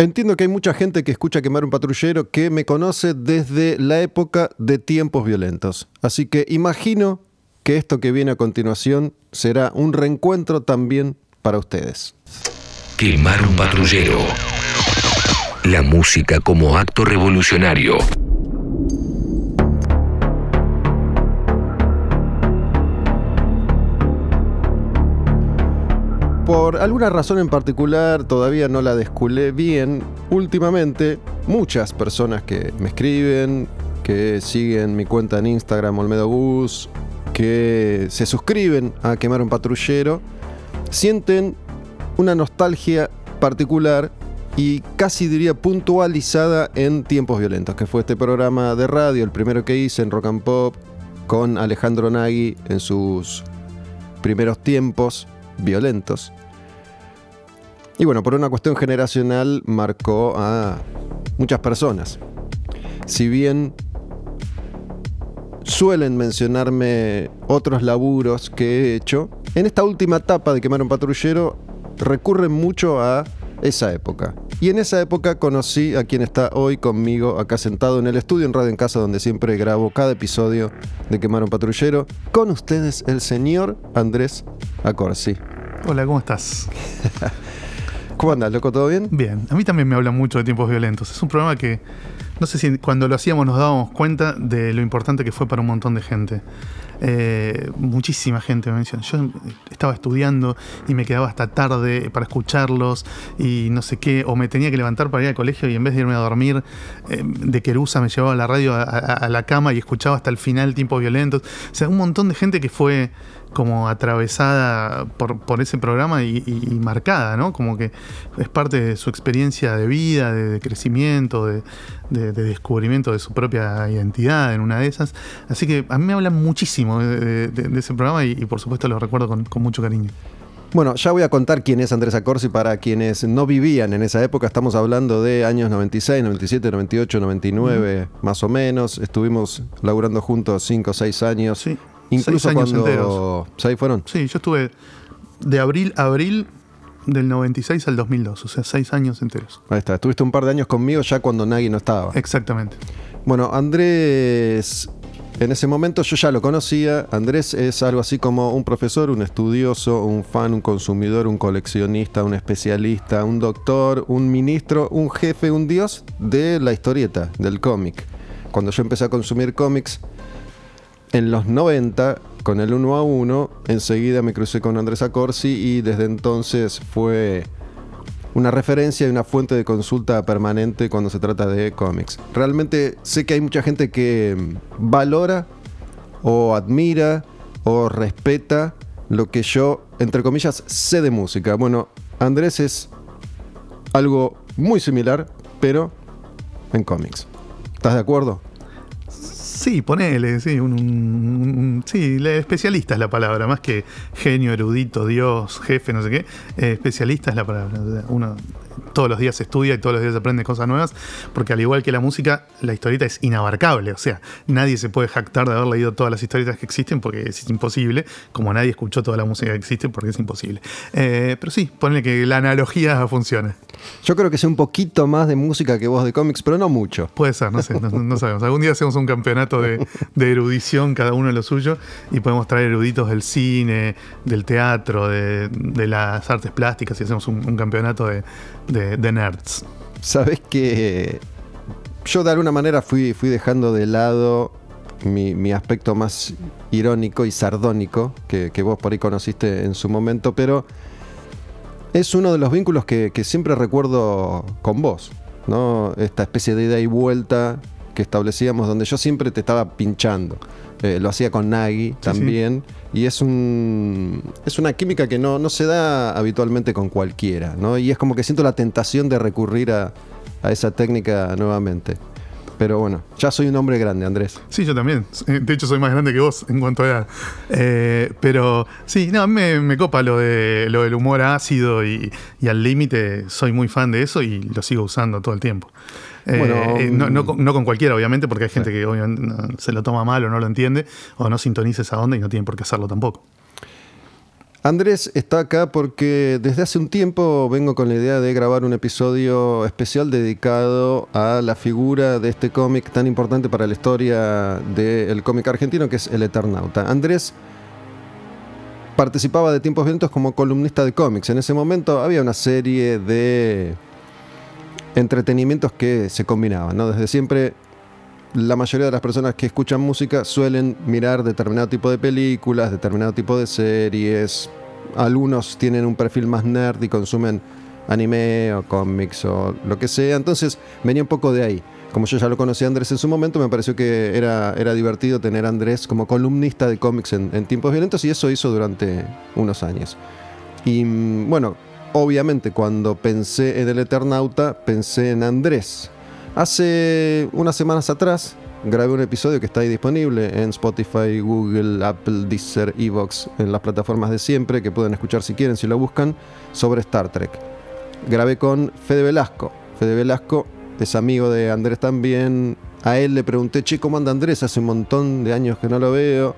Entiendo que hay mucha gente que escucha quemar un patrullero que me conoce desde la época de tiempos violentos. Así que imagino que esto que viene a continuación será un reencuentro también para ustedes. Quemar un patrullero. La música como acto revolucionario. Por alguna razón en particular, todavía no la desculé bien, últimamente muchas personas que me escriben, que siguen mi cuenta en Instagram Olmedo Gus, que se suscriben a Quemar un Patrullero, sienten una nostalgia particular y casi diría puntualizada en Tiempos Violentos, que fue este programa de radio, el primero que hice en Rock and Pop, con Alejandro Nagui en sus primeros tiempos violentos. Y bueno, por una cuestión generacional marcó a muchas personas. Si bien suelen mencionarme otros laburos que he hecho, en esta última etapa de Quemar un Patrullero recurren mucho a esa época. Y en esa época conocí a quien está hoy conmigo acá sentado en el estudio en Radio en Casa donde siempre grabo cada episodio de Quemar un Patrullero. Con ustedes el señor Andrés Acorsi. Hola, ¿cómo estás? ¿Cómo andas, loco? ¿Todo bien? Bien, a mí también me hablan mucho de tiempos violentos. Es un programa que no sé si cuando lo hacíamos nos dábamos cuenta de lo importante que fue para un montón de gente. Eh, muchísima gente me menciona. Yo estaba estudiando y me quedaba hasta tarde para escucharlos y no sé qué, o me tenía que levantar para ir al colegio y en vez de irme a dormir, eh, de Querusa me llevaba la radio a, la cama y escuchaba hasta el final tiempos violentos. O sea, un montón de gente que fue como atravesada por, ese programa y, marcada, ¿no? Como que es parte de su experiencia de vida, de, crecimiento, de, descubrimiento de su propia identidad en una de esas. Así que a mí me hablan muchísimo de, ese programa y, por supuesto lo recuerdo con, mucho cariño. Bueno, ya voy a contar quién es Andrés Acorsi para quienes no vivían en esa época. Estamos hablando de años 96, 97, 98, 99, más o menos. Estuvimos laburando juntos 5 o 6 años. Sí. Incluso seis años enteros. ¿Seis fueron? Sí, yo estuve de abril a abril del 96 al 2002, o sea, seis años enteros. Ahí está, estuviste un par de años conmigo ya cuando Nagui no estaba. Exactamente. Bueno, Andrés, en ese momento yo ya lo conocía. Andrés es algo así como un profesor, un estudioso, un fan, un consumidor, un coleccionista, un especialista, un doctor, un ministro, un jefe, un dios de la historieta, del cómic. Cuando yo empecé a consumir cómics, en los 90, con el 1 a 1, enseguida me crucé con Andrés Acorsi y desde entonces fue una referencia y una fuente de consulta permanente cuando se trata de cómics. Realmente sé que hay mucha gente que valora o admira o respeta lo que yo, entre comillas, sé de música. Bueno, Andrés es algo muy similar, pero en cómics. ¿Estás de acuerdo? Sí, ponele, sí, un, sí, especialista es la palabra, más que genio, erudito, Dios, jefe, no sé qué, eh, especialista es la palabra. Uno todos los días estudia y todos los días aprende cosas nuevas, porque al igual que la música, la historieta es inabarcable, o sea, nadie se puede jactar de haber leído todas las historietas que existen porque es imposible, como nadie escuchó toda la música que existe porque es imposible. Eh, pero sí, ponle que la analogía funciona. Yo creo que sé un poquito más de música que vos de cómics, pero no mucho. Puede ser, no sé, no, sabemos. Algún día hacemos un campeonato de, erudición, cada uno lo suyo, y podemos traer eruditos del cine, del teatro, de, las artes plásticas, y hacemos un campeonato de, de, nerds. Sabes que yo de alguna manera fui, fui dejando de lado mi, aspecto más irónico y sardónico que, vos por ahí conociste en su momento, pero es uno de los vínculos que, siempre recuerdo con vos, ¿no? Esta especie de ida y vuelta que establecíamos donde yo siempre te estaba pinchando. Eh, lo hacía con Nagi también. Y es un es una química que no, no se da habitualmente con cualquiera, ¿no? Y es como que siento la tentación de recurrir a, esa técnica nuevamente. Pero bueno, ya soy un hombre grande, Andrés. Sí, yo también. Eh, de hecho, soy más grande que vos en cuanto a edad. Eh, pero sí, no, me, me copa lo, de, lo del humor ácido y, y al límite. Soy muy fan de eso y lo sigo usando todo el tiempo. Eh, eh, no, con cualquiera, obviamente, porque hay gente que se lo toma mal o no lo entiende, o no sintoniza esa onda y no tiene por qué hacerlo tampoco. Andrés está acá porque desde hace un tiempo vengo con la idea de grabar un episodio especial dedicado a la figura de este cómic tan importante para la historia del cómic argentino que es El Eternauta. Andrés participaba de tiempos vientos como columnista de cómics. En ese momento había una serie de entretenimientos que se combinaban, ¿no? Desde siempre la mayoría de las personas que escuchan música suelen mirar determinado tipo de películas, determinado tipo de series. Algunos tienen un perfil más nerd y consumen anime o cómics o lo que sea. Entonces venía un poco de ahí. Como yo ya lo conocí a Andrés en su momento, me pareció que era, era divertido tener a Andrés como columnista de cómics en, en tiempos violentos y eso hizo durante unos años. Y mm, bueno, obviamente cuando pensé en el Eternauta, pensé en Andrés Hace unas semanas atrás grabé un episodio que está ahí disponible en Spotify, Google, Apple, Deezer, Evox, en las plataformas de siempre que pueden escuchar si quieren, si lo buscan, sobre Star Trek. Grabé con Fede Velasco. Fede Velasco es amigo de Andrés también. A él le pregunté, che, ¿cómo anda Andrés? Hace un montón de años que no lo veo.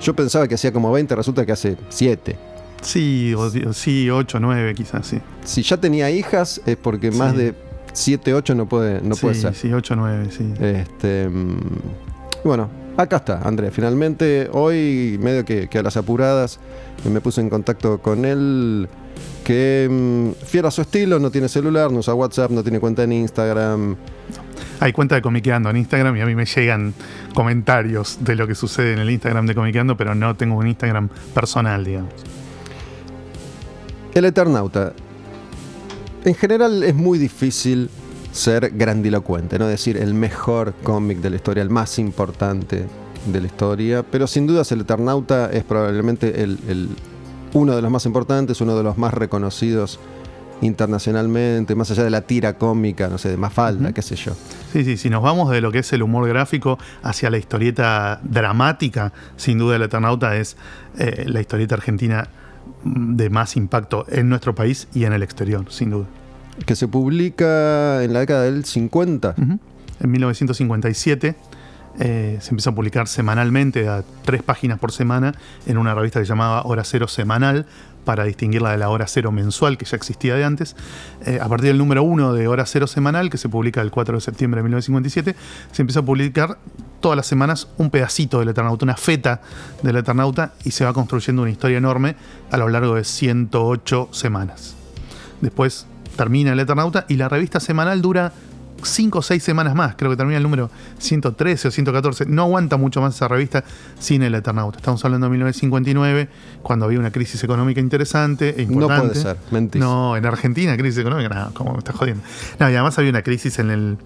Yo pensaba que hacía como 20, resulta que hace 7. Sí, o, sí, 8, 9 quizás, sí. Si ya tenía hijas es porque más de 7, 8 no puede, no puede ser. Sí, 8, 9, sí. Este, mm, bueno, acá está, Andrés. Finalmente, hoy, medio que, a las apuradas, me puse en contacto con él. Que mm, fiera su estilo, no tiene celular, no usa WhatsApp, no tiene cuenta en Instagram. Hay cuenta de Comiqueando en Instagram y a mí me llegan comentarios de lo que sucede en el Instagram de Comiqueando, pero no tengo un Instagram personal, digamos. El Eternauta. En general es muy difícil ser grandilocuente, no decir el mejor cómic de la historia, el más importante de la historia, pero sin dudas el Eternauta es probablemente el, uno de los más importantes, uno de los más reconocidos internacionalmente, más allá de la tira cómica, no sé, de más falta, qué sé yo. Sí, sí, si nos vamos de lo que es el humor gráfico hacia la historieta dramática, sin duda el Eternauta es eh, la historieta argentina de más impacto en nuestro país y en el exterior, sin duda. Que se publica en la década del 50. En 1957 eh, se empezó a publicar semanalmente, a tres páginas por semana, en una revista que se llamaba Hora Cero Semanal, para distinguirla de la Hora Cero Mensual, que ya existía de antes. Eh, a partir del número uno de Hora Cero Semanal, que se publica el 4 de septiembre de 1957, se empezó a publicar todas las semanas un pedacito del Eternauta, una feta del Eternauta, y se va construyendo una historia enorme a lo largo de 108 semanas. Después termina el Eternauta y la revista semanal dura 5 o 6 semanas más, creo que termina el número 113 o 114. No aguanta mucho más esa revista sin el Eternauta. Estamos hablando de 1959, cuando había una crisis económica interesante e importante. No puede ser, mentira. No, en Argentina, crisis económica, no, como me estás jodiendo. No, y además había una crisis en el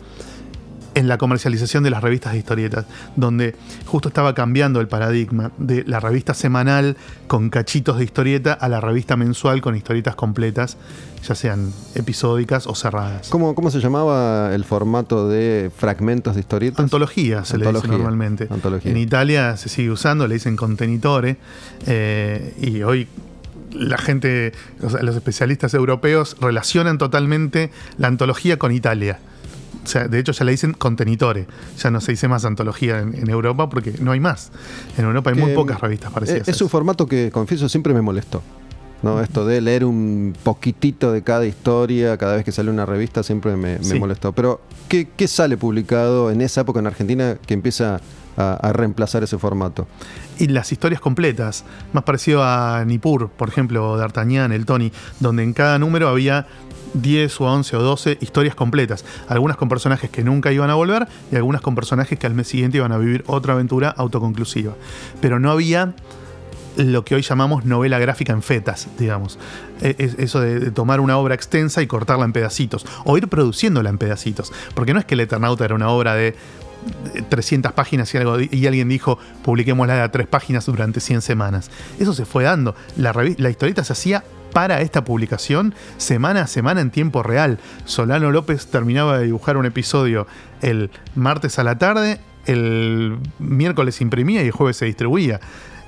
en la comercialización de las revistas de historietas, donde justo estaba cambiando el paradigma de la revista semanal con cachitos de historieta a la revista mensual con historietas completas, ya sean episódicas o cerradas. ¿Cómo, cómo se llamaba el formato de fragmentos de historietas? Antología se le dice normalmente. En Italia se sigue usando, le dicen contenitore, eh, y hoy la gente, los especialistas europeos relacionan totalmente la antología con Italia o sea, de hecho ya le dicen contenitore. Ya no se dice más antología en, Europa porque no hay más. En Europa hay muy pocas revistas parecidas. Es, un formato que, confieso, siempre me molestó. ¿no? Esto de leer un poquitito de cada historia cada vez que sale una revista siempre me, molestó. Pero, ¿qué, sale publicado en esa época en Argentina que empieza a, a, reemplazar ese formato? Y las historias completas, más parecido a Nippur, por ejemplo, D'Artagnan, el Tony, donde en cada número había 10 o 11 o 12 historias completas. Algunas con personajes que nunca iban a volver y algunas con personajes que al mes siguiente iban a vivir otra aventura autoconclusiva. Pero no había lo que hoy llamamos novela gráfica en fetas, digamos. E, eso de, tomar una obra extensa y cortarla en pedacitos, o ir produciéndola en pedacitos. Porque no es que El Eternauta era una obra de 300 páginas y alguien dijo, publiquémosla de a tres páginas durante 100 semanas. Eso se fue dando. La, la historieta se hacía para esta publicación semana a semana en tiempo real. Solano López terminaba de dibujar un episodio el martes a la tarde, el miércoles imprimía y el jueves se distribuía.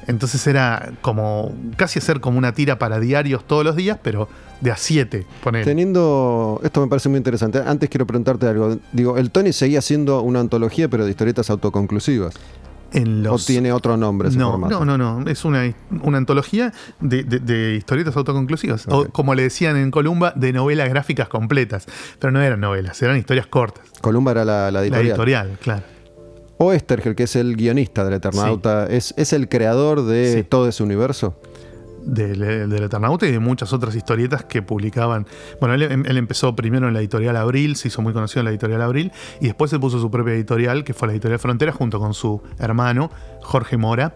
Entonces era como casi hacer como una tira para diarios todos los días, pero de a siete, Teniendo, esto me parece muy interesante. Antes quiero preguntarte algo. Digo, el Tony seguía siendo una antología, pero de historietas autoconclusivas. En los... ¿O tiene otro nombre ese no, formato? no, no, no. Es una, una antología de, de- de historietas autoconclusivas. O como le decían en Columba, de novelas gráficas completas. Pero no eran novelas, eran historias cortas. Columba era la, la La editorial. editorial, claro. Oestergel, que es el guionista del Eternauta, es, es el creador de Sí. todo ese universo. Del, del Eternauta y de muchas otras historietas que publicaban. Bueno, él, él empezó primero en la editorial Abril, se hizo muy conocido en la editorial Abril, y después se puso su propia editorial, que fue la editorial Frontera, junto con su hermano, Jorge Mora.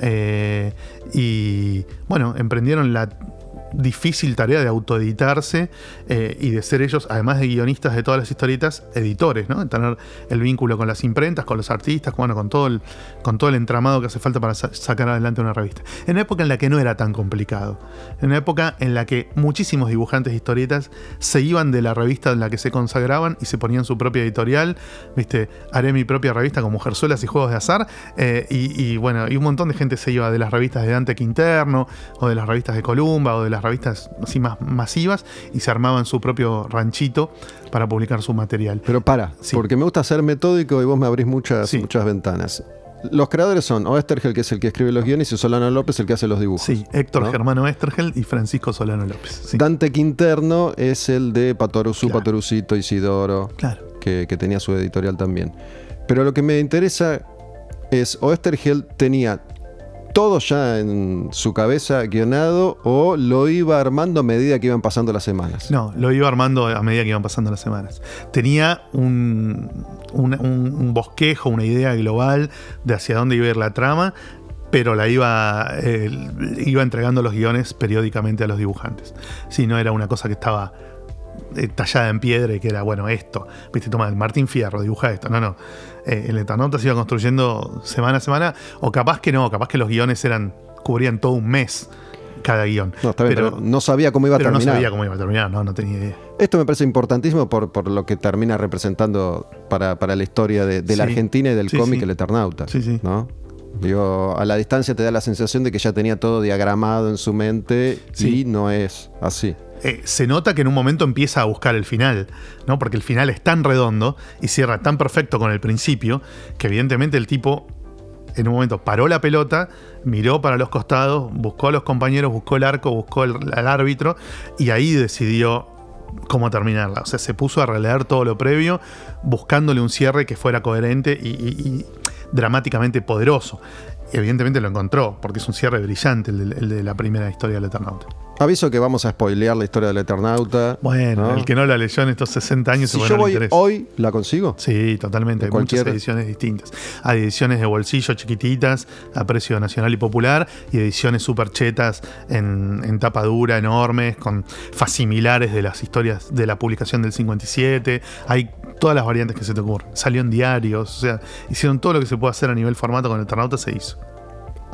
Eh, y bueno, emprendieron la difícil tarea de autoeditarse eh, y de ser ellos, además de guionistas de todas las historietas, editores, ¿no? Tener el vínculo con las imprentas, con los artistas, bueno, con todo el, con todo el entramado que hace falta para sa- sacar adelante una revista. En una época en la que no era tan complicado. En una época en la que muchísimos dibujantes de historietas se iban de la revista en la que se consagraban y se ponían su propia editorial. Viste, haré mi propia revista con mujerzuelas y juegos de azar. eh, y, y, bueno, y un montón de gente se iba de las revistas de Dante Quinterno, o de las revistas de Columba, o de las revistas así más masivas, y se armaban su propio ranchito para publicar su material. Pero para, Sí. porque me gusta ser metódico y vos me abrís muchas, Sí. muchas ventanas. Los creadores son Oestergel, que es el que escribe los guiones, y Solano López, el que hace los dibujos. Sí, Héctor ¿no? Germano Estergel y Francisco Solano López. Sí, Dante Quinterno es el de Patoruzú, Claro. Patorucito, Isidoro, claro. que, que tenía su editorial también. Pero lo que me interesa es, Oestergel tenía todo ya en su cabeza guionado o lo iba armando a medida que iban pasando las semanas. No, lo iba armando a medida que iban pasando las semanas. Tenía un, bosquejo, una idea global de hacia dónde iba a ir la trama, pero la iba, eh, iba entregando los guiones periódicamente a los dibujantes. Sí, no era una cosa que estaba tallada en piedra y que era, bueno, esto. Viste, toma, Martín Fierro dibuja esto. No, no. Eh, el Eternauta se iba construyendo semana a semana, o capaz que no, capaz que los guiones eran cubrían todo un mes cada guion. No, está bien, pero, no sabía cómo iba a pero no terminar. sabía cómo iba a terminar, no, no tenía idea. Esto me parece importantísimo por, por lo que termina representando para, para la historia de, de la Sí. Argentina y del Sí, cómic sí. El Eternauta. Sí, sí. ¿no? Digo, a la distancia te da la sensación de que ya tenía todo diagramado en su mente Sí. y no es así. Eh, se nota que en un momento empieza a buscar el final, ¿no? Porque el final es tan redondo y cierra tan perfecto con el principio que evidentemente el tipo en un momento paró la pelota, miró para los costados, buscó a los compañeros, buscó el arco, buscó el- al árbitro y ahí decidió cómo terminarla. O sea, se puso a releer todo lo previo, buscándole un cierre que fuera coherente y, y- y dramáticamente poderoso. Evidentemente lo encontró, porque es un cierre brillante el de, el de la primera historia del Eternauta. Aviso que vamos a spoilear la historia del Eternauta. Bueno, ¿no? el que no la leyó en estos 60 años Si se yo voy hoy, ¿la consigo? Sí, totalmente. Hay muchas ediciones distintas. Hay ediciones de bolsillo chiquititas a precio nacional y popular y ediciones super chetas en, en tapa dura, enormes, con facsimilares de las historias de la publicación del 57. Hay todas las variantes que se te ocurren. Salió en diarios, o sea, hicieron todo lo que se puede hacer a nivel formato con el Eternauta, se hizo.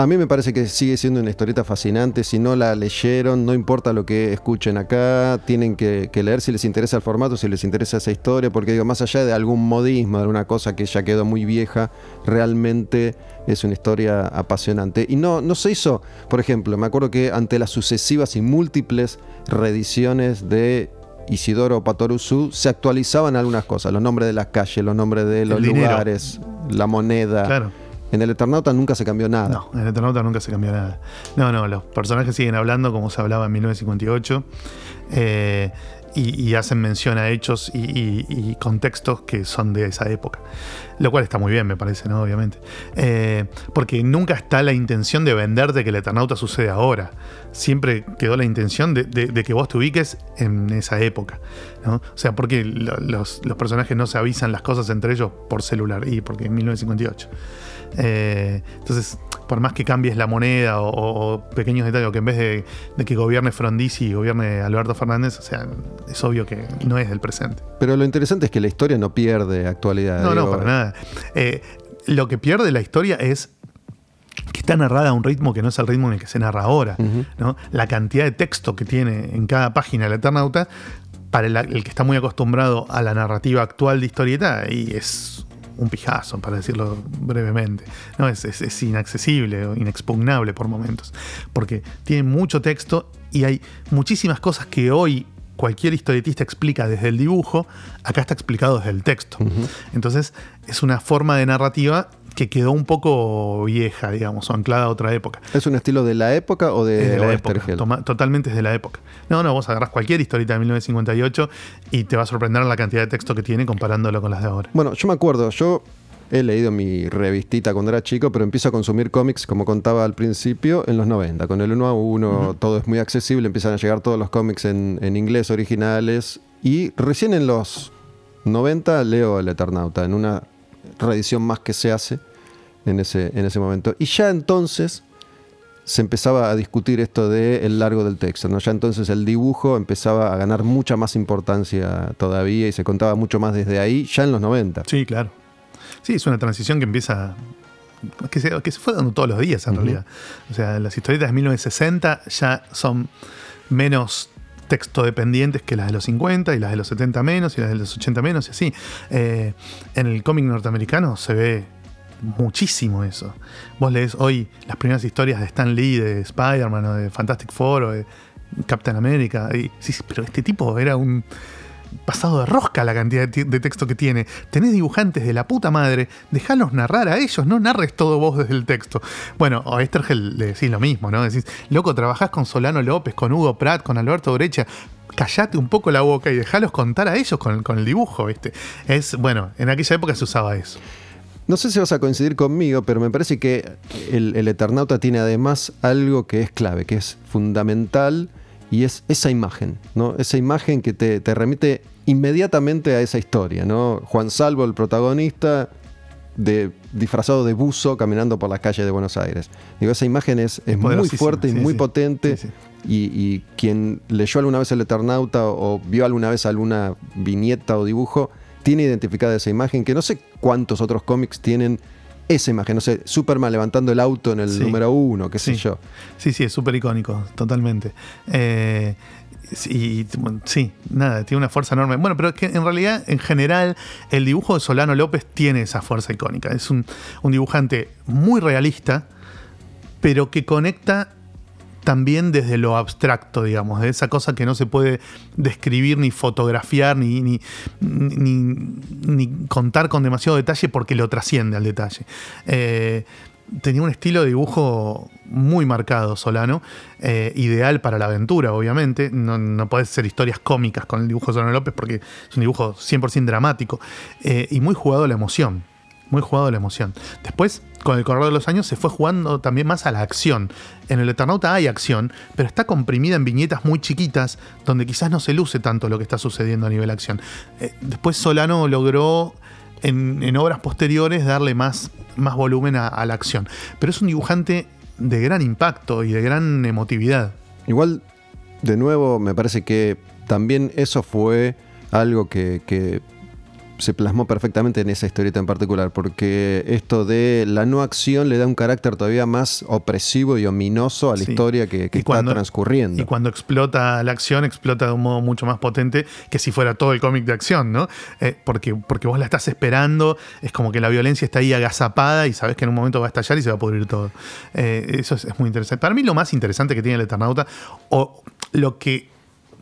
A mí me parece que sigue siendo una historieta fascinante. Si no la leyeron, no importa lo que escuchen acá, tienen que, que leer si les interesa el formato, si les interesa esa historia, porque digo, más allá de algún modismo, de alguna cosa que ya quedó muy vieja, realmente es una historia apasionante. Y no, no se hizo, por ejemplo, me acuerdo que ante las sucesivas y múltiples reediciones de Isidoro Patoruzú se actualizaban algunas cosas, los nombres de las calles, los nombres de los lugares, la moneda. Claro. En el Eternauta nunca se cambió nada. No, en el Eternauta nunca se cambió nada. No, no, los personajes siguen hablando como se hablaba en 1958 eh, y, hacen mención a hechos y, contextos que son de esa época. Lo cual está muy bien, me parece, ¿no? Obviamente. Eh, porque nunca está la intención de venderte que el Eternauta sucede ahora. Siempre quedó la intención de, que vos te ubiques en esa época. ¿no? O sea, porque lo- los, los personajes no se avisan las cosas entre ellos por celular y porque en 1958. Eh, entonces, por más que cambies la moneda o, o pequeños detalles, o que en vez de, de que gobierne Frondizi y gobierne Alberto Fernández, o sea, es obvio que no es del presente. Pero lo interesante es que la historia no pierde actualidad. No, no, para nada. Eh, lo que pierde la historia es que está narrada a un ritmo que no es el ritmo en el que se narra ahora. ¿no? La cantidad de texto que tiene en cada página el Eternauta, para el, el que está muy acostumbrado a la narrativa actual de historieta, y es un pijazo, para decirlo brevemente. No, es, es- es inaccesible o inexpugnable por momentos. Porque tiene mucho texto y hay muchísimas cosas que hoy cualquier historietista explica desde el dibujo, acá está explicado desde el texto. Entonces, es una forma de narrativa que quedó un poco vieja, digamos, o anclada a otra época. ¿Es un estilo de la época o de, la época, toma- totalmente es de la época. No, no, vos agarrás cualquier historieta de 1958 y te va a sorprender la cantidad de texto que tiene comparándolo con las de ahora. Bueno, yo me acuerdo, yo he leído mi revistita cuando era chico, pero empiezo a consumir cómics, como contaba al principio, en los 90. Con el 1 a 1 todo es muy accesible, empiezan a llegar todos los cómics en, en inglés originales. Y recién en los 90 leo El Eternauta, en una reedición más que se hace en ese, en ese momento. Y ya entonces se empezaba a discutir esto de el largo del texto, ¿no? Ya entonces el dibujo empezaba a ganar mucha más importancia todavía y se contaba mucho más desde ahí, ya en los 90. Sí, claro. Sí, es una transición que empieza. que se, que se fue dando todos los días en realidad. O sea, las historietas de 1960 ya son menos texto dependientes que las de los 50 y las de los 70 menos y las de los 80 menos y así. Eh, en el cómic norteamericano se ve muchísimo eso. Vos lees hoy las primeras historias de Stan Lee, de Spider-Man o de Fantastic Four o de Captain America. Decís, pero este tipo era un pasado de rosca la cantidad de, texto que tiene. Tenés dibujantes de la puta madre, dejalos narrar a ellos, no narres todo vos desde el texto. Bueno, a Estergel le decís lo mismo, ¿no? Decís, loco, trabajás con Solano López, con Hugo Pratt, con Alberto Brecha. Callate un poco la boca y dejalos contar a ellos con, el dibujo, ¿viste? Es, bueno, en aquella época se usaba eso. No sé si vas a coincidir conmigo, pero me parece que el Eternauta tiene además algo que es clave, que es fundamental, y es esa imagen, ¿no? Esa imagen que te, te remite inmediatamente a esa historia, ¿no? Juan Salvo, el protagonista, de, disfrazado de buzo caminando por las calles de Buenos Aires. Digo, esa imagen es, es muy fuerte y sí, muy sí. potente. Sí. Y, y quien leyó alguna vez el Eternauta o, o vio alguna vez alguna viñeta o dibujo, tiene identificada esa imagen, que no sé cuántos otros cómics tienen esa imagen. No sé, Superman levantando el auto en el Sí. número uno, qué sé yo. Sí, sí, es súper icónico, totalmente. Eh, y bueno, sí, nada, tiene una fuerza enorme. Bueno, pero es que en realidad, en general, el dibujo de Solano López tiene esa fuerza icónica. Es un, un dibujante muy realista, pero que conecta también desde lo abstracto, digamos, de esa cosa que no se puede describir ni fotografiar ni, ni, contar con demasiado detalle porque lo trasciende al detalle. Eh, tenía un estilo de dibujo muy marcado, Solano, eh, ideal para la aventura, obviamente. No, no podés hacer historias cómicas con el dibujo de Solano López porque es un dibujo 100% dramático eh, y muy jugado a la emoción. Muy jugado a la emoción. Después, con el correr de los años, se fue jugando también más a la acción. En el Eternauta hay acción, pero está comprimida en viñetas muy chiquitas, donde quizás no se luce tanto lo que está sucediendo a nivel acción. Eh, después Solano logró en, obras posteriores darle más, más volumen a, la acción. Pero es un dibujante de gran impacto y de gran emotividad. Igual, de nuevo, me parece que también eso fue algo que se plasmó perfectamente en esa historieta en particular, porque esto de la no acción le da un carácter todavía más opresivo y ominoso a la Sí. historia que, está cuando- transcurriendo. Y cuando explota la acción, explota de un modo mucho más potente que si fuera todo el cómic de acción, ¿no? Eh, porque, porque vos la estás esperando, es como que la violencia está ahí agazapada y sabes que en un momento va a estallar y se va a pudrir todo. Eh, eso es, es muy interesante. Para mí lo más interesante que tiene el Eternauta, o lo que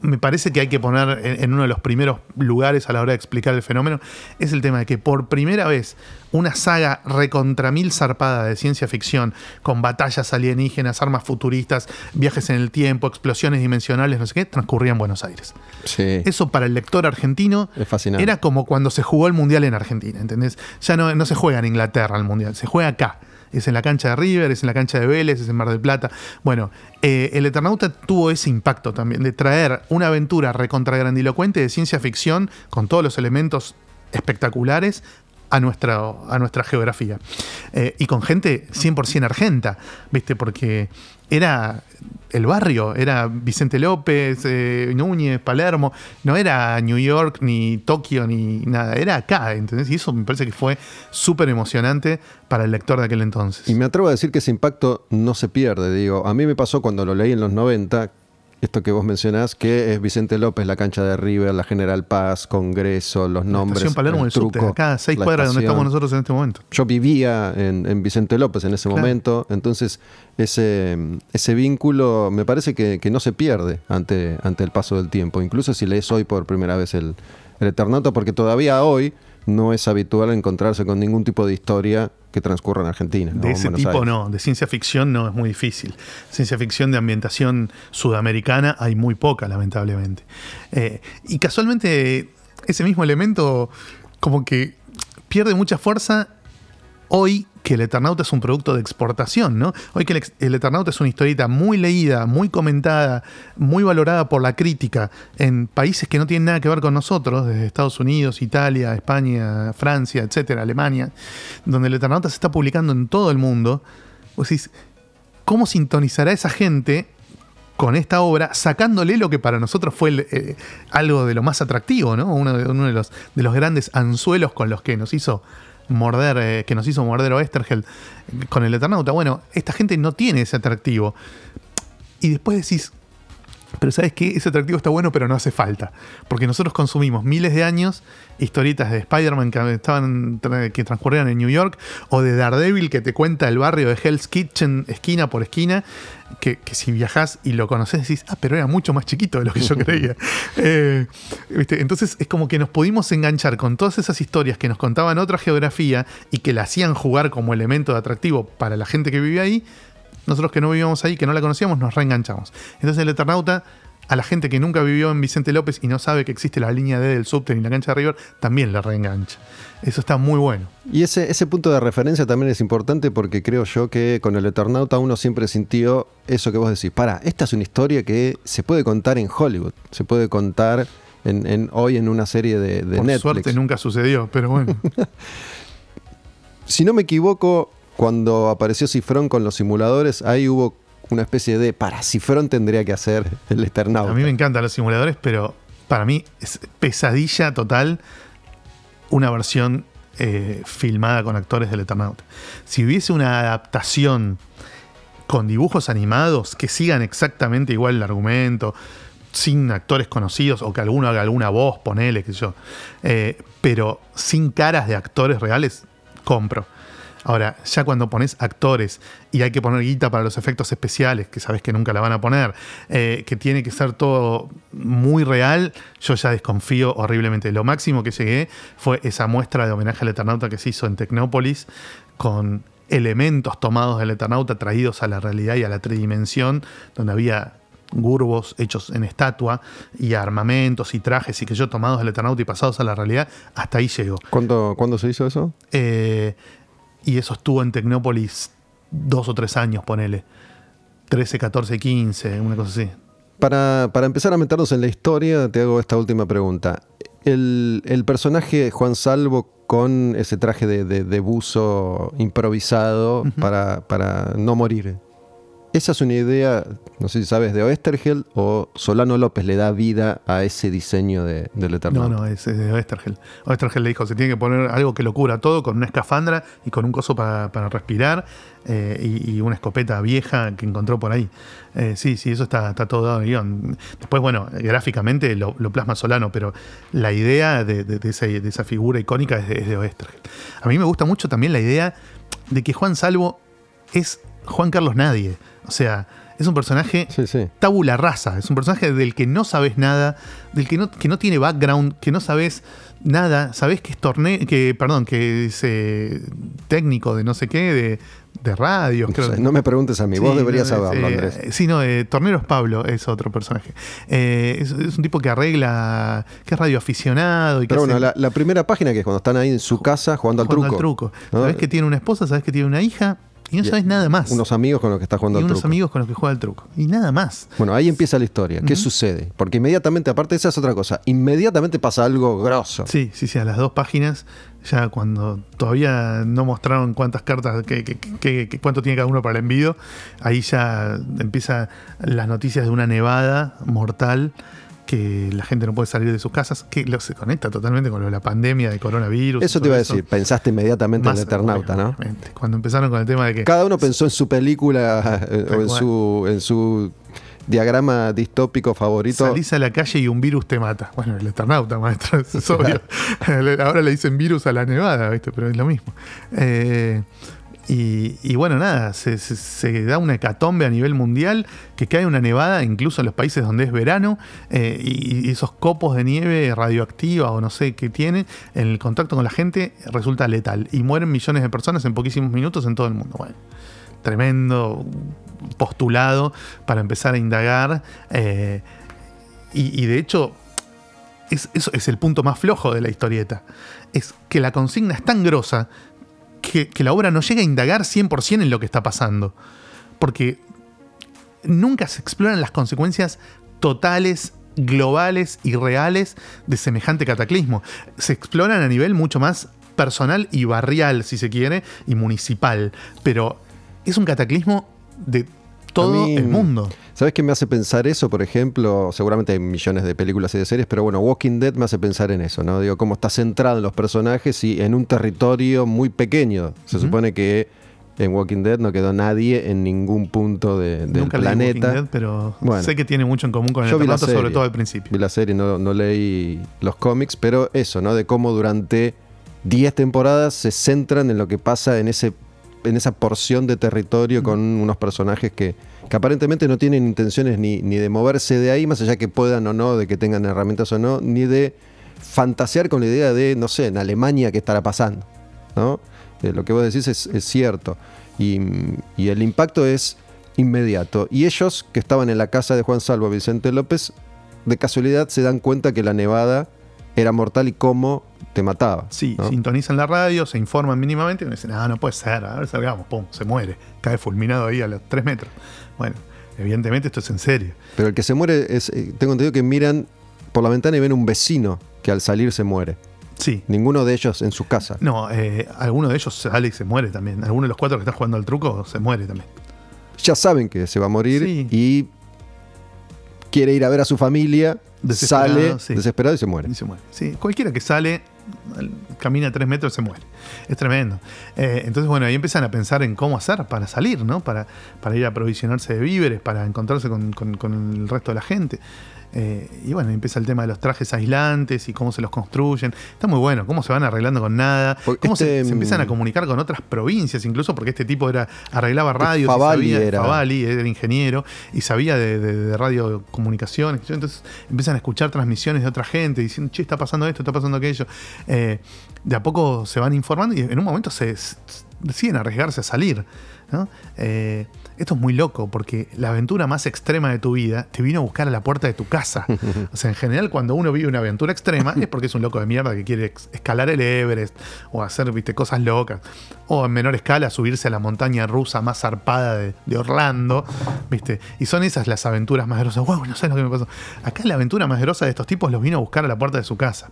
me parece que hay que poner en, en uno de los primeros lugares a la hora de explicar el fenómeno, es el tema de que por primera vez una saga recontra mil zarpada de ciencia ficción, con batallas alienígenas, armas futuristas, viajes en el tiempo, explosiones dimensionales, no sé qué, transcurría en Buenos Aires. Sí. Eso para el lector argentino era como cuando se jugó el Mundial en Argentina, ¿entendés? Ya no, no se juega en Inglaterra el Mundial, se juega acá. Es en la cancha de River, es en la cancha de Vélez, es en Mar del Plata. Bueno, eh, el Eternauta tuvo ese impacto también de traer una aventura recontra grandilocuente de ciencia ficción con todos los elementos espectaculares a nuestra, a nuestra geografía. Eh, y con gente 100% argenta, ¿viste? Porque era el barrio, era Vicente López, eh, Núñez, Palermo, no era New York, ni Tokio, ni nada, era acá, ¿entendés? Y eso me parece que fue súper emocionante para el lector de aquel entonces. Y me atrevo a decir que ese impacto no se pierde. Digo, a mí me pasó cuando lo leí en los 90, esto que vos mencionás, que es Vicente López, la cancha de River, la General Paz, Congreso, los La nombres. estación Palermo el del subte, acá a seis la cuadras donde estamos nosotros en este momento. Yo vivía en, en Vicente López en ese Claro. momento, entonces ese, ese vínculo me parece que, que no se pierde ante, ante el paso del tiempo, incluso si lees hoy por primera vez el, el Eternauta, porque todavía hoy no es habitual encontrarse con ningún tipo de historia que transcurra en Argentina. De ese tipo no, de ciencia ficción no es muy difícil. Ciencia ficción de ambientación sudamericana hay muy poca, lamentablemente. Eh, y casualmente ese mismo elemento como que pierde mucha fuerza hoy que el Eternauta es un producto de exportación, ¿no? Hoy que el, Eternauta es una historieta muy leída, muy comentada, muy valorada por la crítica en países que no tienen nada que ver con nosotros, desde Estados Unidos, Italia, España, Francia, etcétera, Alemania, donde el Eternauta se está publicando en todo el mundo. Vos decís, ¿cómo sintonizará esa gente con esta obra, sacándole lo que para nosotros fue eh, algo de lo más atractivo, ¿no? Uno, de, los grandes anzuelos con los que nos hizo morder, eh, que nos hizo morder Oestergeld con el Eternauta. Bueno, esta gente no tiene ese atractivo. Y después decís, pero sabes que ese atractivo está bueno, pero no hace falta. Porque nosotros consumimos miles de años historietas de Spider-Man que, estaban, que transcurrían en New York, o de Daredevil que te cuenta el barrio de Hell's Kitchen esquina por esquina, que, si viajás y lo conoces decís, ah, pero era mucho más chiquito de lo que yo creía. Eh, Entonces es como que nos pudimos enganchar con todas esas historias que nos contaban otra geografía y que la hacían jugar como elemento de atractivo para la gente que vivía ahí nosotros que no vivíamos ahí, que no la conocíamos, nos reenganchamos. Entonces el Eternauta, a la gente que nunca vivió en Vicente López y no sabe que existe la línea D del subte ni la cancha de River, también la reengancha. Eso está muy bueno. Y ese, ese punto de referencia también es importante porque creo yo que con el Eternauta uno siempre sintió eso que vos decís. Para, esta es una historia que se puede contar en Hollywood, se puede contar en, hoy en una serie de, de Por suerte nunca sucedió, pero bueno. si no me equivoco, cuando apareció Cifrón con los simuladores, ahí hubo una especie de para Cifrón tendría que hacer el Eternauta. A mí me encantan los simuladores, pero para mí es pesadilla total una versión eh, filmada con actores del Eternauta. Si hubiese una adaptación con dibujos animados que sigan exactamente igual el argumento, sin actores conocidos o que alguno haga alguna voz, ponele, qué sé yo, eh, pero sin caras de actores reales, compro. Ahora, ya cuando pones actores y hay que poner guita para los efectos especiales, que sabes que nunca la van a poner, eh, que tiene que ser todo muy real, yo ya desconfío horriblemente. Lo máximo que llegué fue esa muestra de homenaje al Eternauta que se hizo en Tecnópolis con elementos tomados del Eternauta traídos a la realidad y a la tridimensión, donde había gurbos hechos en estatua y armamentos y trajes y que yo tomados del Eternauta y pasados a la realidad, hasta ahí llegó. ¿Cuándo, ¿cuándo se hizo eso? Eh, y eso estuvo en Tecnópolis dos o tres años, ponele. 13, 14, 15, una cosa así. Para, empezar a meternos en la historia, te hago esta última pregunta. El, personaje Juan Salvo con ese traje de, buzo improvisado para, para no morir, esa es una idea, no sé si sabes, de Oestergel o Solano López le da vida a ese diseño de, del Eternauta. No, no, es de Oestergel. Oestergel le dijo, se tiene que poner algo que lo cura todo con una escafandra y con un coso para, respirar eh, y, una escopeta vieja que encontró por ahí. Eh, sí, sí, eso está, todo dado en guion. Después, bueno, gráficamente lo, plasma Solano, pero la idea de, esa, figura icónica es de, es de Oestergel. A mí me gusta mucho también la idea de que Juan Salvo es Juan Carlos Nadie. O sea, es un personaje tabula rasa, es un personaje del que no sabes nada, del que no, que no tiene background, que no sabes nada, sabes que es torneo, que, perdón, que es eh, técnico de no sé qué, de, de radio. no me preguntes a mí, vos deberías saberlo, Andrés. Sí, no, eh, Torneros Pablo es otro personaje. Eh, es, un tipo que arregla, que es radioaficionado. Y Pero bueno, la, primera página que es cuando están ahí en su casa jugando al truco. Al truco. Sabes que tiene una esposa, sabes que tiene una hija, y no sabes nada más. Unos amigos con los que está jugando y al unos amigos con los que juega el truco. Y nada más. Bueno, ahí empieza la historia. ¿Qué sucede? Porque inmediatamente, aparte de esa es otra cosa, inmediatamente pasa algo grosso. Sí, sí, sí, a las dos páginas, ya cuando todavía no mostraron cuántas cartas, que, cuánto tiene cada uno para el envío, ahí ya empieza las noticias de una nevada mortal que la gente no puede salir de sus casas, que lo, se conecta totalmente con lo de la pandemia de coronavirus. Eso te iba a decir, pensaste inmediatamente en el Eternauta, ¿no? Cuando empezaron con el tema de que... Cada uno pensó en su película eh, o en su, en su diagrama distópico favorito. Salís a la calle y un virus te mata. Bueno, el Eternauta, maestro, es obvio. Ahora le dicen virus a la nevada, ¿viste? pero es lo mismo. Eh, Y, bueno, nada, se, se- da una hecatombe a nivel mundial, que cae una nevada, incluso en los países donde es verano, eh, y, esos copos de nieve radioactiva o no sé qué tienen, en el contacto con la gente resulta letal. Y mueren millones de personas en poquísimos minutos en todo el mundo. Bueno, tremendo postulado para empezar a indagar. eh, y, y de hecho, es, eso es el punto más flojo de la historieta. Es que la consigna es tan grosa que, que la obra no llega a indagar 100% en lo que está pasando. Porque nunca se exploran las consecuencias totales, globales y reales de semejante cataclismo. Se exploran a nivel mucho más personal y barrial, si se quiere, y municipal. Pero es un cataclismo de todo mí- el mundo. ¿Sabes qué me hace pensar eso? Por ejemplo, seguramente hay millones de películas y de series, pero bueno, Walking Dead me hace pensar en eso, ¿no? Digo, cómo está centrado en los personajes y en un territorio muy pequeño. Se supone que en Walking Dead no quedó nadie en ningún punto de- del Nunca Walking planeta. Dead, pero Bueno. sé que tiene mucho en común con el Eternauta, sobre todo al principio. Vi la serie, no, no leí los cómics, pero eso, ¿no? De cómo durante 10 temporadas se centran en lo que pasa en ese en esa porción de territorio con unos personajes que, aparentemente no tienen intenciones ni, ni de moverse de ahí, más allá que puedan o no, de que tengan herramientas o no, ni de fantasear con la idea de, no sé, en Alemania qué estará pasando. ¿no? Eh, lo que vos decís es, es cierto. Y, y el impacto es inmediato. Y ellos, que estaban en la casa de Juan Salvo Vicente López, de casualidad se dan cuenta que la nevada era mortal y cómo te mataba. Sí, ¿no? sintonizan la radio, se informan mínimamente y me dicen, ah, no puede ser, a ver, salgamos, pum, se muere, cae fulminado ahí a los 3 metros. Bueno, evidentemente esto es en serio. Pero el que se muere es, eh, tengo entendido que miran por la ventana y ven un vecino que al salir se muere. Sí. Ninguno de ellos en su casa. No, eh, alguno de ellos sale y se muere también. Alguno de los cuatro que están jugando al truco se muere también. Ya saben que se va a morir Sí. y quiere ir a ver a su familia, Desesperado, sale sí. desesperado y se muere. Y se muere. Sí, cualquiera que sale, al- camina tres metros, se muere. Es tremendo. Eh, entonces, bueno, ahí empiezan a pensar en cómo hacer para salir, ¿no? Para, para ir a aprovisionarse de víveres, para encontrarse con, con- con el resto de la gente. Eh, y bueno, empieza el tema de los trajes aislantes y cómo se los construyen. Está muy bueno, cómo se van arreglando con nada, Porque cómo se, este, se empiezan a mm, comunicar con otras provincias, incluso porque este tipo era arreglaba radios. Favali sabía- era. Favali era ingeniero y sabía de, de, de radiocomunicaciones. Entonces empiezan a escuchar transmisiones de otra gente diciendo, che, está pasando esto, está pasando aquello. Eh, de a poco se van informando y en un momento se, deciden arriesgarse a salir. ¿no? Eh, esto es muy loco porque la aventura más extrema de tu vida te vino a buscar a la puerta de tu casa. O sea, en general, cuando uno vive una aventura extrema es porque es un loco de mierda que quiere escalar el Everest o hacer ¿viste, cosas locas. O en menor escala, subirse a la montaña rusa más zarpada de, de Orlando. ¿viste? Y son esas las aventuras más grosas. Wow, no sé lo que me pasó. Acá la aventura más grosa de estos tipos los vino a buscar a la puerta de su casa.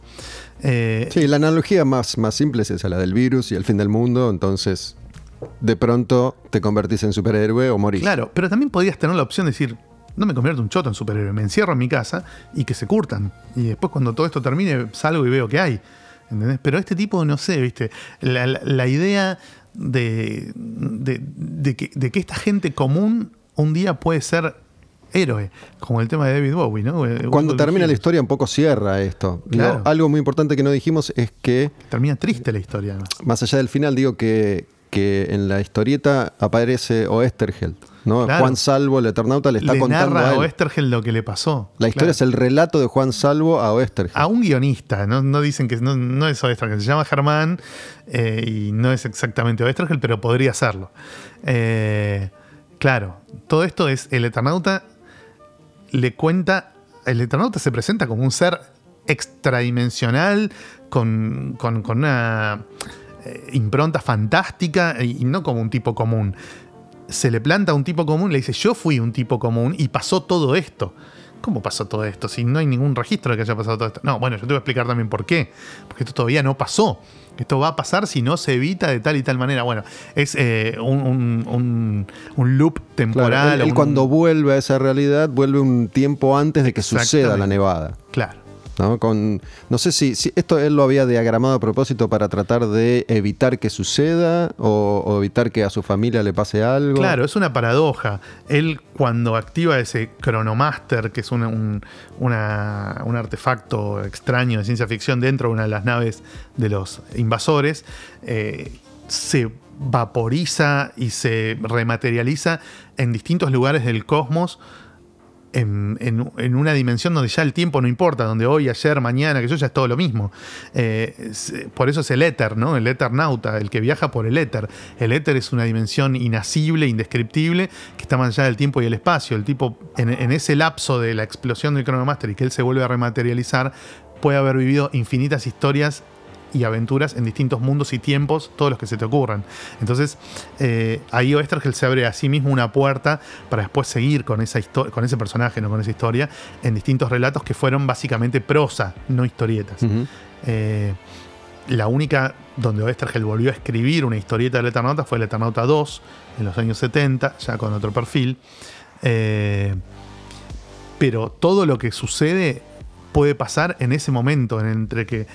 Eh, Sí, la analogía más, más simple es esa, la del virus y el fin del mundo. Entonces, de pronto te convertís en superhéroe o morís. Claro, pero también podías tener la opción de decir, no me convierto un choto en superhéroe, me encierro en mi casa y que se curtan. Y después cuando todo esto termine salgo y veo qué hay. ¿Entendés? Pero este tipo, no sé, viste, la, la- la idea de, de- de que, de que esta gente común un día puede ser héroe, como el tema de David Bowie, ¿no? Cuando termina la historia un poco cierra esto. Claro. algo muy importante que no dijimos es que, Termina triste la historia, además. más allá del final, digo que, que en la historieta aparece Oesterheld. ¿no? Claro. Juan Salvo, el Eternauta, le está Le contando narra a él. Oestergel lo que le pasó. La historia Claro. es el relato de Juan Salvo a Oestergeld. a un guionista, no, no dicen que no, no es Oestergel, se llama Germán eh, y no es exactamente Oestergel, pero podría serlo. Eh, claro, todo esto es el Eternauta le cuenta, el Eternauta se presenta como un ser extradimensional con, con- con una eh, impronta fantástica y, y no como un tipo común. Se le planta a un tipo común, le dice, yo fui un tipo común y pasó todo esto. ¿Cómo pasó todo esto? Si no hay ningún registro de que haya pasado todo esto. No, bueno, yo te voy a explicar también por qué. Porque esto todavía no pasó. Esto va a pasar si no se evita de tal y tal manera. Bueno, es eh, un, un- un- un loop Claro, temporal. él, o él un- cuando vuelve a esa realidad, vuelve un tiempo antes de que suceda la nevada. Claro. ¿No? Con, no sé si, esto él lo había diagramado a propósito para tratar de evitar que suceda o, evitar que a su familia le pase algo. Claro, es una paradoja. Él cuando activa ese Chronomaster, que es un, un artefacto extraño de ciencia ficción dentro de una de las naves de los invasores, eh, se vaporiza y se rematerializa en distintos lugares del cosmos en, en- una dimensión donde ya el tiempo no importa, donde hoy, ayer, mañana, que eso ya es todo lo mismo. Eh, es- por eso es el éter, ¿no? El eternauta, el que viaja por el éter. El éter es una dimensión inacible, indescriptible, que está más allá del tiempo y el espacio. El tipo, en, en ese lapso de la explosión del Chronomaster y que él se vuelve a rematerializar, puede haber vivido infinitas historias y aventuras en distintos mundos y tiempos, todos los que se te ocurran. Entonces, eh, ahí Oestergel se abre a sí mismo una puerta para después seguir con, esa con ese personaje, no con esa historia, en distintos relatos que fueron básicamente prosa, no historietas. Eh, la única donde Oestergel volvió a escribir una historieta del Eternauta fue el Eternauta 2, en los años 70, ya con otro perfil. Eh, pero todo lo que sucede puede pasar en ese momento, en entre que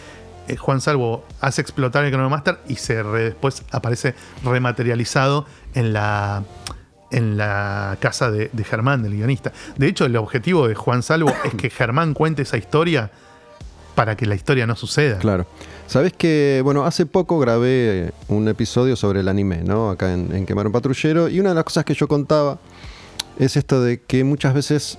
eh, Juan Salvo hace explotar el Chronomaster y se re- después aparece rematerializado en la, en la casa de, Germán, del guionista. De hecho, el objetivo de Juan Salvo es que Germán cuente esa historia para que la historia no suceda. Claro. Sabes que, bueno, hace poco grabé un episodio sobre el anime, ¿no? Acá en, en Quemar un Patrullero. Y una de las cosas que yo contaba es esto de que muchas veces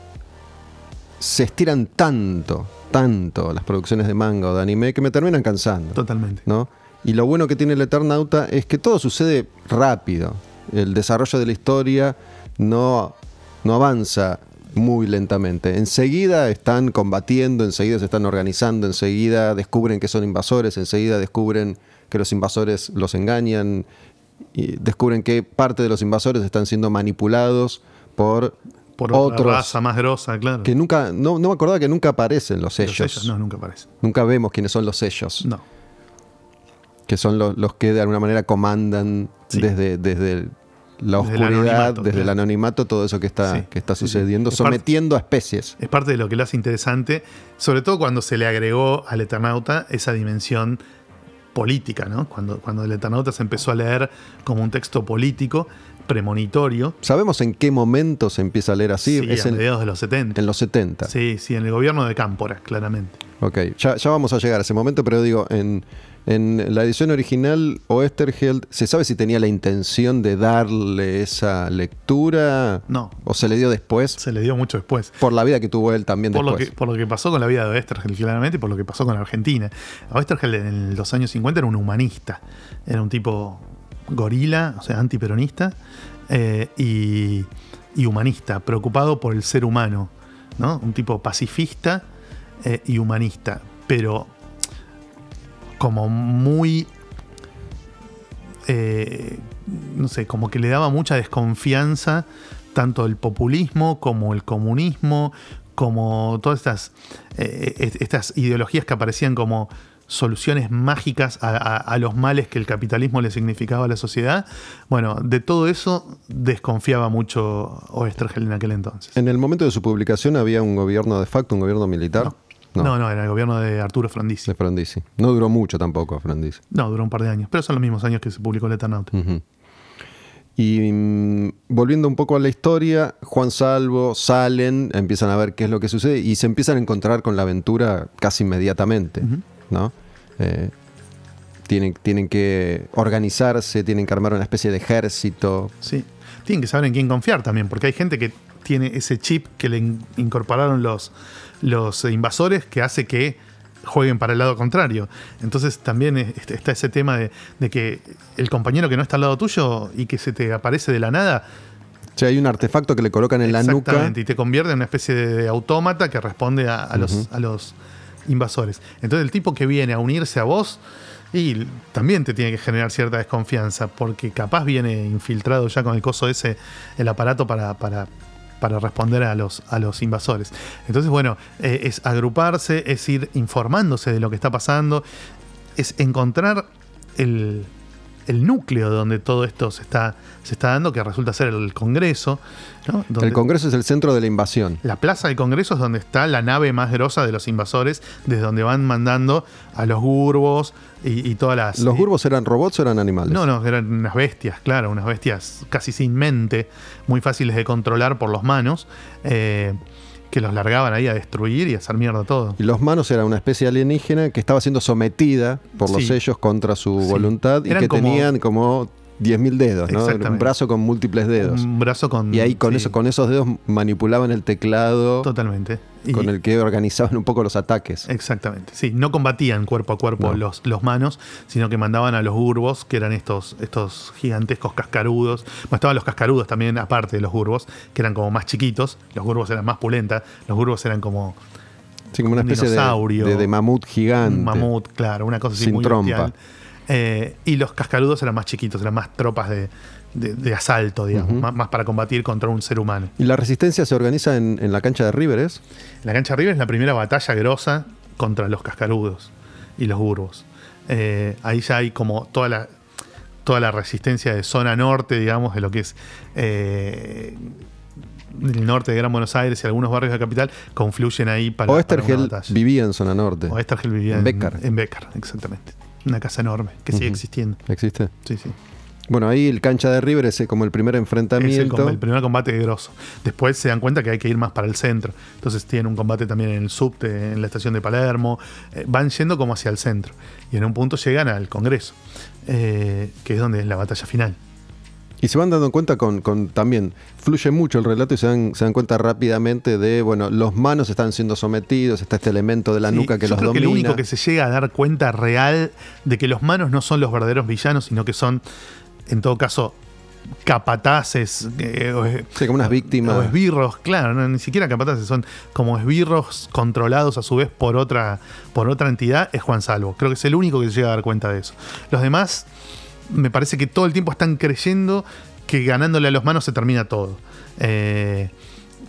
se estiran tanto, tanto las producciones de manga o de anime que me terminan cansando. Totalmente. ¿no? Y lo bueno que tiene el Eternauta es que todo sucede rápido. El desarrollo de la historia no, no avanza muy lentamente. Enseguida están combatiendo, enseguida se están organizando, enseguida descubren que son invasores, enseguida descubren que los invasores los engañan, y descubren que parte de los invasores están siendo manipulados por, Por otra otros raza más grosa, claro. que nunca, no, no me acordaba que nunca aparecen los Los sellos. No, nunca aparece. Nunca vemos quiénes son los sellos No. que son los, los que de alguna manera comandan Sí. desde, desde la Desde el oscuridad, desde el anonimato, todo eso que está, Sí, que está sucediendo, Es parte- sometiendo a especies. Es parte de lo que lo hace interesante, sobre todo cuando se le agregó al Eternauta esa dimensión política, ¿no? Cuando, cuando el Eternauta se empezó a leer como un texto político, premonitorio. ¿Sabemos en qué momento se empieza a leer así? Sí, es a en, mediados de los 70. en los 70. Sí, sí, en el gobierno de Cámpora, claramente. Ok, ya, ya vamos a llegar a ese momento, pero digo, en, en la edición original, Oesterheld, ¿se sabe si tenía la intención de darle esa lectura? No. ¿O se le dio después? Se le dio mucho después. Por la vida que tuvo él también Por lo, después. que, por lo que pasó con la vida de Oestergel, claramente, y por lo que pasó con Argentina. Oestergel en los años 50 era un humanista. Era un tipo gorila, o sea, antiperonista, eh, y, humanista, preocupado por el ser humano. ¿no? Un tipo pacifista eh, y humanista, pero como muy eh, no sé, como que le daba mucha desconfianza tanto el populismo como el comunismo, como todas estas, est- estas ideologías que aparecían como soluciones mágicas a, a- a los males que el capitalismo le significaba a la sociedad. Bueno, de todo eso desconfiaba mucho Oestergel en aquel entonces. En el momento de su publicación había un gobierno de facto, un gobierno militar. No, no, era el gobierno de Arturo Frondizi. De Frondizi. No duró mucho tampoco Frondizi. No, duró un par de años, pero son los mismos años que se publicó el. Y mm, volviendo un poco a la historia, Juan Salvo, salen, empiezan a ver qué es lo que sucede y se empiezan a encontrar con la aventura casi inmediatamente, ¿no? Eh, tienen, tienen que organizarse, tienen que armar una especie de ejército. Sí. Tienen que saber en quién confiar también, porque hay gente que tiene ese chip que le in- incorporaron los, los invasores que hace que jueguen para el lado contrario. Entonces también es- este- está ese tema de, de que el compañero que no está al lado tuyo y que se te aparece de la nada, O sea, hay un artefacto que le colocan en la nuca. Exactamente, y te convierte en una especie de, autómata que responde a, a los, a los invasores. Entonces el tipo que viene a unirse a vos y también te tiene que generar cierta desconfianza, porque capaz viene infiltrado ya con el coso ese, el aparato para, para, para responder a los, a los invasores. Entonces, bueno, eh, es agruparse, es ir informándose de lo que está pasando, es encontrar el, el núcleo donde todo esto se está, se está dando, que resulta ser el Congreso. ¿no? Donde- El Congreso es el centro de la invasión. la plaza del Congreso es donde está la nave más grosa de los invasores, desde donde van mandando a los gurbos y, y todas las. ¿Los gurbos eran robots o eran animales? No, no, eran unas bestias, claro, unas bestias casi sin mente, muy fáciles de controlar por los manos, eh, que los largaban ahí a destruir y a hacer mierda todo. Y los manos eran una especie alienígena que estaba siendo sometida por los Sí. sellos contra su Sí. voluntad y Eran que como- tenían como 10.000 dedos, ¿no? Un brazo con múltiples dedos. Un brazo con. Y ahí con sí, eso, con esos dedos manipulaban el teclado Totalmente. Y- con el que organizaban un poco los ataques. Exactamente, sí, no combatían cuerpo a cuerpo No. los, los manos, sino que mandaban a los gurbos, que eran estos, estos gigantescos cascarudos. Bueno, estaban los cascarudos también, aparte de los gurbos, que eran como más chiquitos, los gurbos eran más pulenta, los gurbos eran como Sí, como una un especie de, dinosaurio, de- de mamut gigante. un mamut, claro, una cosa así Sin muy trompa. bestial. Eh, y los cascarudos eran más chiquitos, eran más tropas de, de- de asalto, digamos, más, más para combatir contra un ser humano. Y la resistencia se organiza en, en la cancha de River, ¿es? La cancha arriba es la primera batalla grosa contra los cascarudos y los burbos. Eh, ahí ya hay como toda la, toda la resistencia de zona norte, digamos, de lo que es eh, el norte de Gran Buenos Aires y algunos barrios de la capital, confluyen ahí para, para una Oestergel batalla. vivía en zona norte. Oestergel vivía En en, Becar. En Becar, exactamente. Una casa enorme que sigue existiendo. ¿Existe? Sí, sí. Bueno, ahí el cancha de River es como el primer Es el, enfrentamiento. el primer combate grosso. Después se dan cuenta que hay que ir más para el centro. Entonces tienen un combate también en el subte, en la estación de Palermo. Eh, van yendo como hacia el centro. Y en un punto llegan al Congreso, eh, que es donde es la batalla final. Y se van dando cuenta con, con también, fluye mucho el relato y se dan, se dan cuenta rápidamente de, bueno, los manos están siendo sometidos, está este elemento de la Sí, nuca que yo los creo domina. que lo único que se llega a dar cuenta real de que los manos no son los verdaderos villanos, sino que son, en todo caso, capataces. eh, o, Sí, como unas víctimas. O esbirros, claro, no, ni siquiera capataces, son como esbirros controlados a su vez por otra, por otra entidad, es Juan Salvo. Creo que es el único que se llega a dar cuenta de eso. Los demás, me parece que todo el tiempo están creyendo que ganándole a los manos se termina todo. Eh,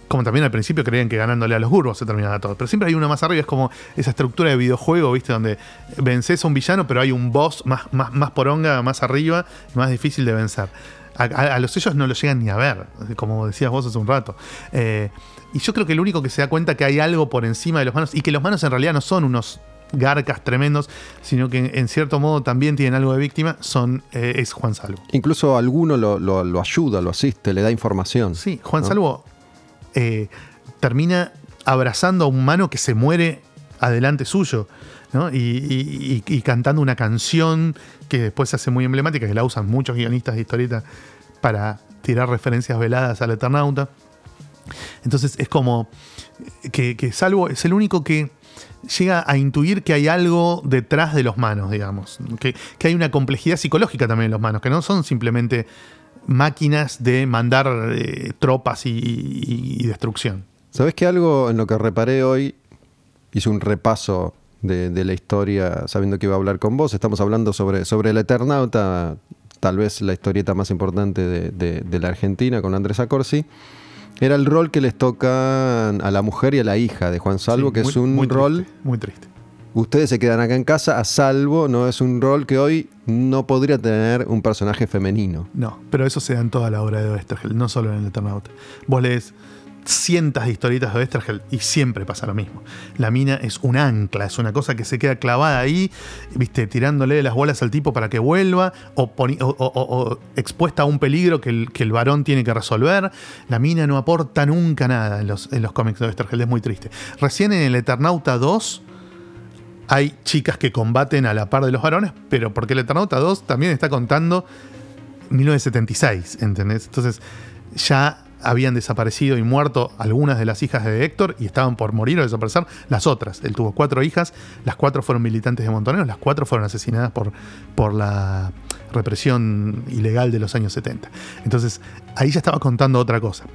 como también al principio creían que ganándole a los gurbos se terminaba todo. Pero siempre hay uno más arriba, es como esa estructura de videojuego, ¿viste? Donde vences a un villano, pero hay un boss más, más, más poronga, más arriba, más difícil de vencer. A los sellos no lo llegan ni a ver, como decías vos hace un rato. Eh, y yo creo que el único que se da cuenta que hay algo por encima de los manos, y que los manos en realidad no son unos garcas tremendos, sino que en, cierto modo también tienen algo de víctima, son, eh, es Juan Salvo. Incluso alguno lo, lo- lo ayuda, lo asiste, le da información. Sí, Juan ¿no? Salvo eh, termina abrazando a un mano que se muere adelante suyo, ¿no? Y, y- y- y cantando una canción que después se hace muy emblemática, que la usan muchos guionistas de historieta para tirar referencias veladas al Eternauta. Entonces es como que, que Salvo es el único que llega a intuir que hay algo detrás de los manos, digamos. Que, que hay una complejidad psicológica también en los manos, que no son simplemente máquinas de mandar eh, tropas y, destrucción. ¿Sabes que algo en lo que reparé hoy? Hice un repaso de, de la historia sabiendo que iba a hablar con vos. Estamos hablando sobre, sobre el Eternauta, tal vez la historieta más importante de, de- de la Argentina con Andrés Acorsi. Era el rol que les toca a la mujer y a la hija de Juan Salvo, Sí, que muy- es un muy rol... triste, muy triste. Ustedes se quedan acá en casa a salvo, no es un rol que hoy no podría tener un personaje femenino. No, pero eso se da en toda la obra de Oestergel, no solo en el Eternauta. Vos lees cientos de historietas de Oestergel y siempre pasa lo mismo. La mina es un ancla, es una cosa que se queda clavada ahí, viste, tirándole las bolas al tipo para que vuelva o, expuesta a un peligro que el, que varón tiene que resolver. La mina no aporta nunca nada en los, cómics de Oestergel, es muy triste. Recién en el Eternauta 2 hay chicas que combaten a la par de los varones, pero porque el Eternauta 2 también está contando 1976, ¿entendés? Entonces ya habían desaparecido y muerto algunas de las hijas de Héctor y estaban por morir o desaparecer las otras. Él tuvo cuatro hijas, las cuatro fueron militantes de Montoneros, las cuatro fueron asesinadas por, por la represión ilegal de los años 70. Entonces ahí ya estaba contando otra cosa.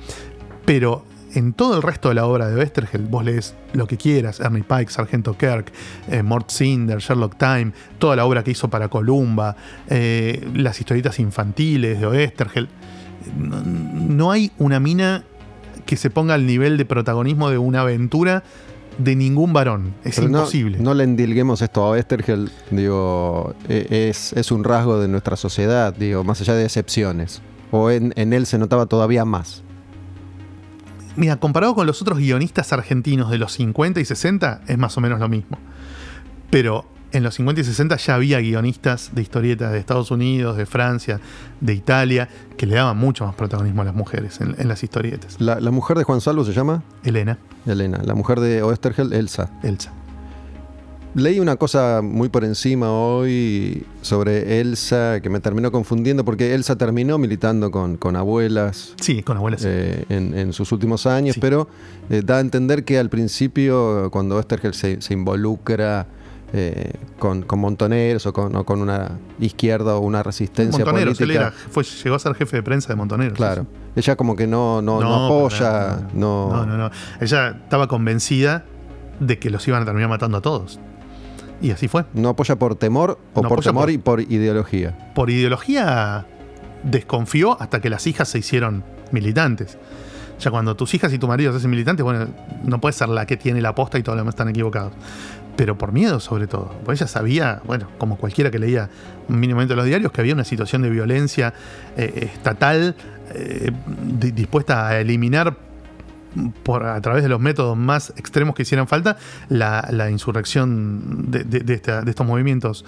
Pero en todo el resto de la obra de Westergel, vos lees lo que quieras, Ernie Pike, Sargento Kirk, eh, Mort Cinder, Sherlock Time, toda la obra que hizo para Columba, eh, las historietas infantiles de Oestergel. No, no hay una mina que se ponga al nivel de protagonismo de una aventura de ningún varón. Es Pero imposible. No, le endilguemos esto a Westergel, digo, e- es, es un rasgo de nuestra sociedad, digo, más allá de excepciones. O en, en él se notaba todavía más. Mira, comparado con los otros guionistas argentinos de los 50 y 60, es más o menos lo mismo. Pero en los 50 y 60 ya había guionistas de historietas de Estados Unidos, de Francia, de Italia, que le daban mucho más protagonismo a las mujeres en, en las historietas. La, la mujer de Juan Salvo se llama Elena, Elena, la mujer de Oestergel, Elsa. Elsa. Leí una cosa muy por encima hoy sobre Elsa que me terminó confundiendo porque Elsa terminó militando con, con abuelas. Sí, con abuelas. Eh, en, sus últimos años, pero eh, da a entender que al principio, cuando Estergel se, se involucra eh, con, montoneros o con, con, una izquierda o una resistencia Montoneros, política. fue, llegó a ser jefe de prensa de Montoneros. Claro. Ella como que no, no, no, apoya. No. no, no, no. Ella estaba convencida de que los iban a terminar matando a todos. Y así fue. ¿No apoya por temor o por temor y por ideología? Por ideología desconfió hasta que las hijas se hicieron militantes. Ya cuando tus hijas y tu marido se hacen militantes, bueno, no puede ser la que tiene la posta y todos los demás están equivocados pero por miedo sobre todo. Porque ella sabía, bueno, como cualquiera que leía mínimamente los diarios, que había una situación de violencia eh, estatal eh, dispuesta a eliminar por, a través de los métodos más extremos que hicieran falta la, insurrección de, estos movimientos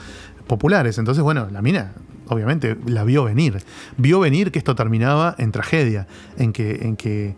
populares. Entonces, bueno, la mina obviamente la vio venir. Vio venir que esto terminaba en tragedia, en que, en que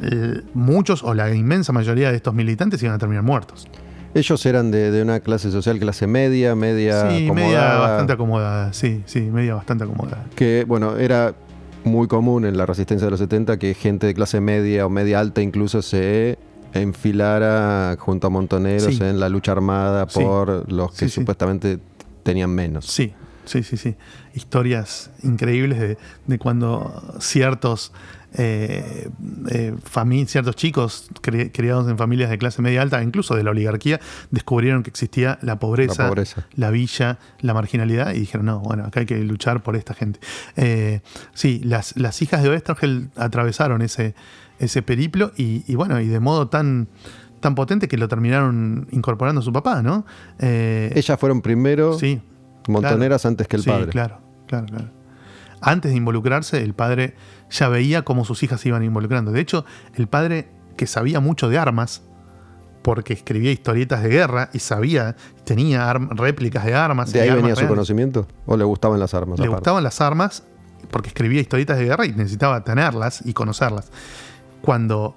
eh, muchos o la inmensa mayoría de estos militantes iban a terminar muertos. Ellos eran de, una clase social, clase media, media sí, media bastante acomodada, sí, sí, media bastante acomodada. Que, bueno, era muy común en la resistencia de los 70 que gente de clase media o media alta incluso se enfilara junto a montoneros en la lucha armada por los que supuestamente tenían menos. Sí, sí, sí, sí. Historias increíbles de, de cuando ciertos eh, eh ciertos chicos criados en familias de clase media alta, incluso de la oligarquía, descubrieron que existía la pobreza, la, villa, la marginalidad y dijeron, no, bueno, acá hay que luchar por esta gente. Eh, sí, las, las, hijas de Oestergel atravesaron ese, ese periplo y, bueno, y de modo tan tan potente que lo terminaron incorporando a su papá, ¿no? Eh, Ellas fueron primero sí, montoneras antes que el padre. Claro, claro, claro. Antes de involucrarse, el padre ya veía cómo sus hijas se iban involucrando. De hecho, el padre, que sabía mucho de armas, porque escribía historietas de guerra y sabía, tenía réplicas de armas. ¿De ahí venía su conocimiento? ¿O le gustaban las armas? Le gustaban las armas porque escribía historietas de guerra y necesitaba tenerlas y conocerlas. Cuando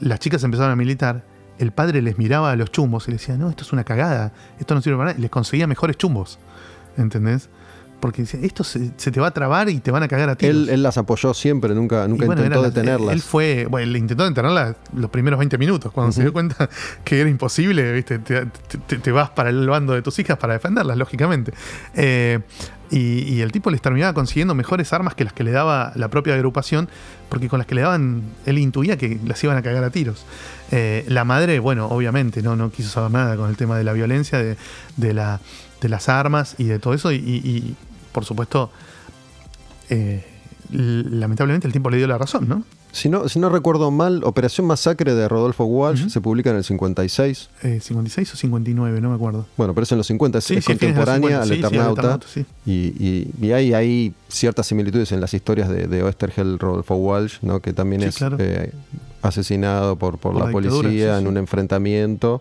las chicas empezaron a militar, el padre les miraba a los chumbos y les decía, no, esto es una cagada, esto no sirve para nada, y les conseguía mejores chumbos. ¿Entendés? Porque esto se, te va a trabar y te van a cagar a ti. Él, las apoyó siempre, nunca, nunca intentó detenerlas. Él, fue, bueno, él intentó detenerlas los primeros 20 minutos, cuando se dio cuenta que era imposible, ¿viste? Te, vas para el bando de tus hijas para defenderlas, lógicamente. Eh, y, el tipo les terminaba consiguiendo mejores armas que las que le daba la propia agrupación, porque con las que le daban, él intuía que las iban a cagar a tiros. Eh, la madre, bueno, obviamente, no, no quiso saber nada con el tema de la violencia, de, la, de las armas y de todo eso, y por supuesto, eh, lamentablemente el tiempo le dio la razón, ¿no? Si no, si no recuerdo mal, Operación Masacre de Rodolfo Walsh se publica en el 56. Eh, ¿56 o 59? No me acuerdo. Bueno, pero es en los 50, es, contemporánea al Eternauta. y, y, hay, hay, ciertas similitudes en las historias de, de Oestergel Rodolfo Walsh, ¿no? que también es eh, asesinado por, por, la, policía en un enfrentamiento.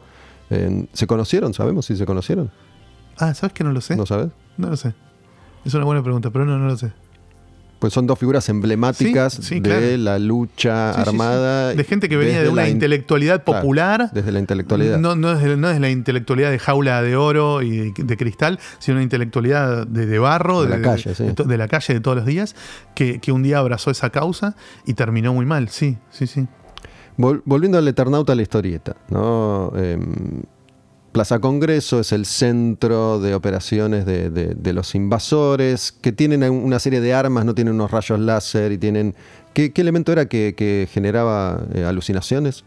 ¿Se conocieron? ¿Sabemos si se conocieron? Ah, ¿sabes que no lo sé? ¿No sabes? No lo sé. Es una buena pregunta, pero no, no lo sé. Pues son dos figuras emblemáticas de la lucha armada. De gente que venía de una intelectualidad popular. desde la intelectualidad. No, no, es, no, es, la intelectualidad de jaula de oro y de, cristal, sino una intelectualidad de, barro, de, la calle, de, la calle de todos los días, que, un día abrazó esa causa y terminó muy mal. Sí, sí, sí. volviendo al Eternauta, a la historieta, ¿no? Em, Plaza Congreso es el centro de operaciones de, los invasores, que tienen una serie de armas, no tienen unos rayos láser y tienen... ¿Qué, elemento era que, generaba eh, alucinaciones?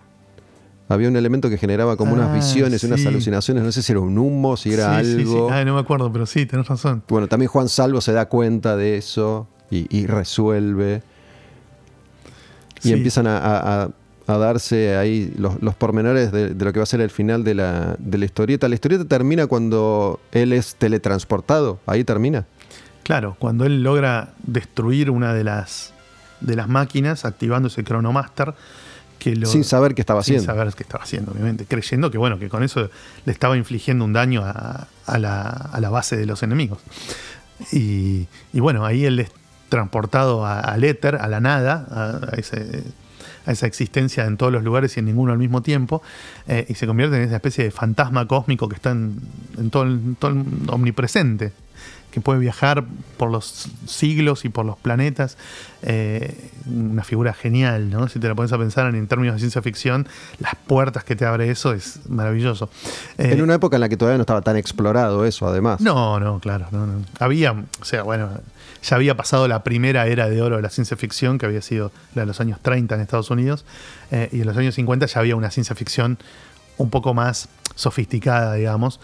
Había un elemento que generaba como unas ah, visiones, unas alucinaciones, no sé si era un humo, si era algo. Sí, no me acuerdo, pero sí, tenés razón. Bueno, también Juan Salvo se da cuenta de eso y, resuelve. Y empiezan a, a darse ahí los, pormenores de, lo que va a ser el final de la, de la historieta. La historieta termina cuando él es teletransportado, ahí termina. Claro, cuando él logra destruir una de las, de las máquinas activando ese Chronomaster. Que sin saber qué estaba haciendo. Sin saber qué estaba haciendo, obviamente. Creyendo que, bueno, que con eso le estaba infligiendo un daño a, la, base de los enemigos. Y, y, bueno, ahí él es transportado al éter, a la nada, a ese a esa existencia en todos los lugares y en ninguno al mismo tiempo, eh, y se convierte en esa especie de fantasma cósmico que está en, todo, el, todo el omnipresente que puede viajar por los siglos y por los planetas. Eh, una figura genial, ¿no? Si te la pones a pensar en, términos de ciencia ficción, las puertas que te abre eso es maravilloso. Eh, en una época en la que todavía no estaba tan explorado eso, además. No, no, claro. No, Había, o sea, bueno, ya había pasado la primera era de oro de la ciencia ficción, que había sido la de los años 30 en Estados Unidos, eh, y en los años 50 ya había una ciencia ficción un poco más sofisticada, digamos,